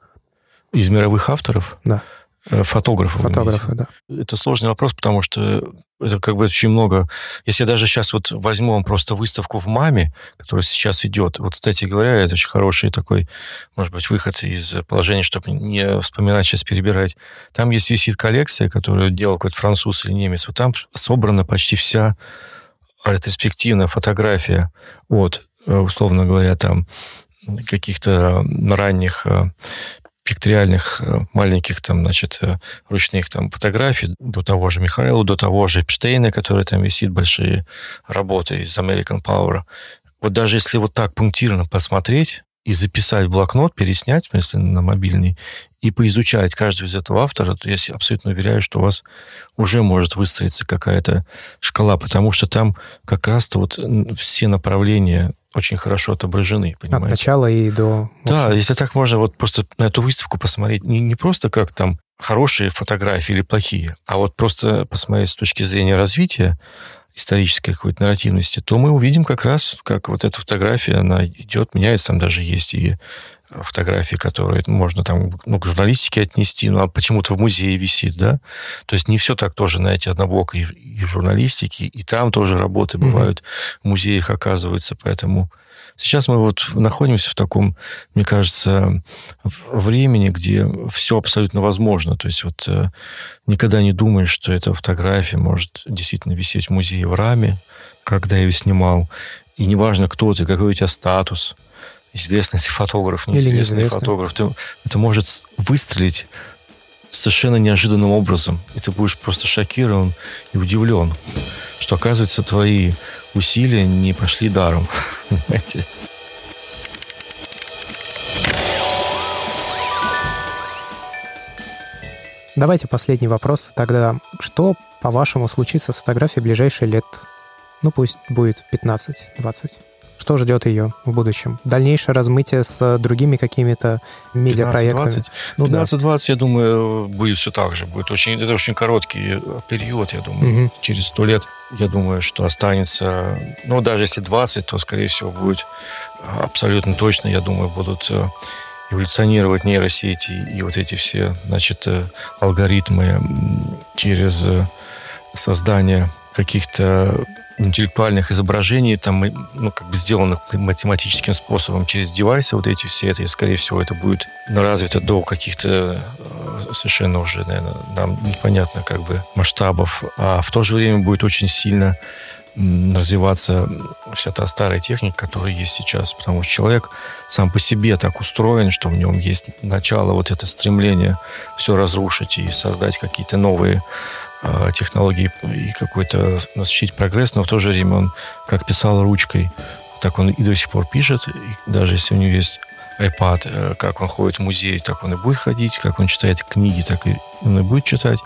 Из мировых авторов? Да. Э, фотографов. Фотографы, да. Это сложный вопрос, потому что это как бы очень много. Если даже сейчас вот возьмем просто выставку в МАМе, которая сейчас идет, вот, кстати говоря, это очень хороший такой, может быть, выход из положения, чтобы не вспоминать, сейчас перебирать. Там есть висит коллекция, которую делал какой-то француз или немец. Вот там собрана почти вся ретроспективная фотография от, э, условно говоря, там каких-то ранних э, пикториальных э, маленьких там, значит, э, ручных там фотографий до того же Михаила, до того же Эпштейна, который там висит, большие работы из American Power. Вот даже если вот так пунктирно посмотреть и записать в блокнот, переснять, если на мобильный, и поизучать каждого из этого автора, то я абсолютно уверяю, что у вас уже может выстроиться какая-то шкала, потому что там как раз-то вот все направления очень хорошо отображены, понимаете? От начала и до... Да, если так можно вот просто на эту выставку посмотреть, не, не просто как там хорошие фотографии или плохие, а вот просто посмотреть с точки зрения развития исторической какой-то нарративности, то мы увидим как раз, как вот эта фотография, она идет, меняется, там даже есть и фотографии, которые можно там ну, к журналистике отнести, ну, а почему-то в музее висит, да? То есть не все так тоже, знаете, однобоко и, и в журналистике, и там тоже работы бывают, mm-hmm. в музеях оказываются, поэтому сейчас мы вот находимся в таком, мне кажется, времени, где все абсолютно возможно, то есть вот э, никогда не думаешь, что эта фотография может действительно висеть в музее в раме, когда я ее снимал, и неважно, кто ты, какой у тебя статус, ну, известный фотограф, неизвестный Или неизвестный. фотограф. Ты, это может выстрелить совершенно неожиданным образом. И ты будешь просто шокирован и удивлен, что, оказывается, твои усилия не пошли даром. [laughs] Понимаете? Давайте последний вопрос тогда. Что, по-вашему, случится с фотографией в ближайшие лет? Ну, пусть будет 15-20. Что ждет ее в будущем? Дальнейшее размытие с другими какими-то медиапроектами? 15-20, ну, 15-20 да. я думаю, будет все так же. Будет очень, это очень короткий период, я думаю. Угу. Через сто лет, я думаю, что останется... Ну, даже если 20, то, скорее всего, будет абсолютно точно, я думаю, будут э, эволюционировать нейросети и вот эти все, значит, э, алгоритмы через э, создание каких-то интеллектуальных изображений, там, ну, как бы сделанных математическим способом через девайсы, вот эти все, это, и, скорее всего, это будет развито до каких-то э, совершенно уже, наверное, нам непонятно как бы масштабов, а в то же время будет очень сильно развиваться вся та старая техника, которая есть сейчас. Потому что человек сам по себе так устроен, что в нем есть начало вот это стремление все разрушить и создать какие-то новые э, технологии и какой-то осуществить прогресс, но в то же время он как писал ручкой, так он и до сих пор пишет, и даже если у него есть iPad, э, как он ходит в музей, так он и будет ходить, как он читает книги, так и он и будет читать.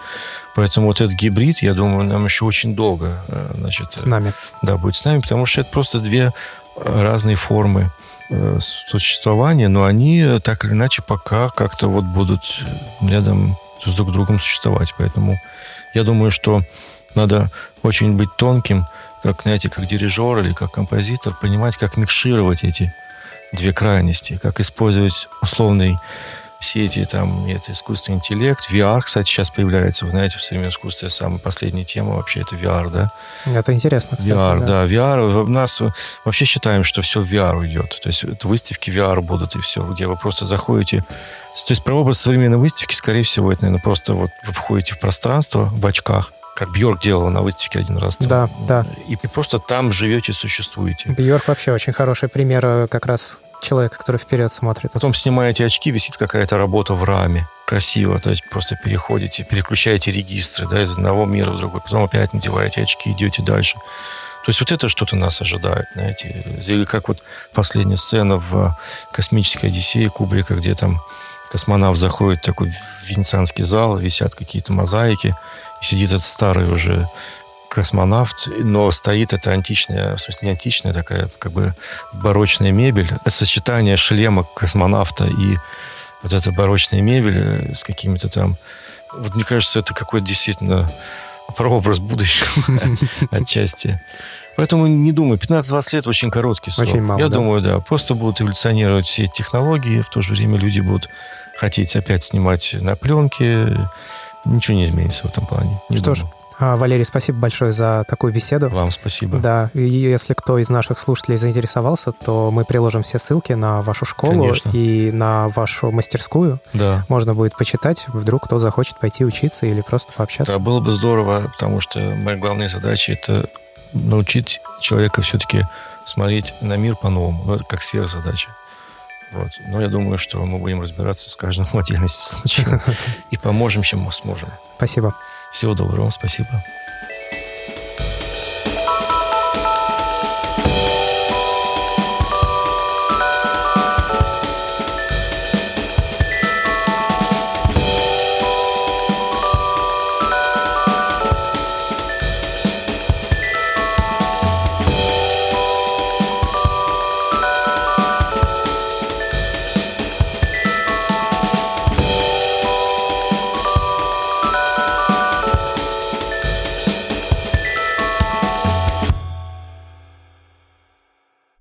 Поэтому вот этот гибрид, я думаю, нам еще очень долго э, значит, с нами. Да, будет с нами, потому что это просто две разные формы э, существования, но они так или иначе пока как-то вот будут рядом с друг другом существовать. Поэтому я думаю, что надо очень быть тонким, как, знаете, как дирижер или как композитор, понимать, как микшировать эти две крайности, как использовать условный сети, там, это искусственный интеллект. VR, кстати, сейчас появляется, вы знаете, в современном искусстве самая последняя тема вообще это VR, да? Это интересно, кстати. VR, да. да, VR. У нас вообще считаем, что все в VR уйдет. То есть выставки VR будут и все, где вы просто заходите. То есть про образ современной выставки, скорее всего, это, наверное, просто вот вы входите в пространство в очках, как Бьорк делал на выставке один раз. Там, да, да. И, и просто там живете, существуете. Бьорк вообще очень хороший пример э, как раз человека, который вперед смотрит. Потом снимаете очки, висит какая-то работа в раме. Красиво, то есть просто переходите, переключаете регистры да, из одного мира в другой. Потом опять надеваете очки, идете дальше. То есть вот это что-то нас ожидает, знаете. Или как вот последняя сцена в «Космической Одиссее» Кубрика, где там космонавт заходит в такой венецианский зал, висят какие-то мозаики, и сидит этот старый уже космонавт, но стоит это античная, в смысле не античная, такая как бы барочная мебель. Это сочетание шлема космонавта и вот эта барочная мебель с какими-то там... Вот мне кажется, это какой-то действительно прообраз будущего [laughs] отчасти. Поэтому не думаю, 15-20 лет очень короткий срок. Очень мало, Я да? думаю, да. Просто будут эволюционировать все эти технологии, в то же время люди будут хотеть опять снимать на пленке, ничего не изменится в этом плане. Не Что думаю. ж, Валерий, спасибо большое за такую беседу. Вам спасибо. Да, и если кто из наших слушателей заинтересовался, то мы приложим все ссылки на вашу школу Конечно. и на вашу мастерскую. Да. Можно будет почитать, вдруг кто захочет пойти учиться или просто пообщаться. Да, было бы здорово, потому что моя главная задача это научить человека все-таки смотреть на мир по-новому, это как сверхзадача. Вот. Но я думаю, что мы будем разбираться с каждым в отдельности [laughs] и поможем, чем мы сможем. Спасибо. Всего доброго, спасибо.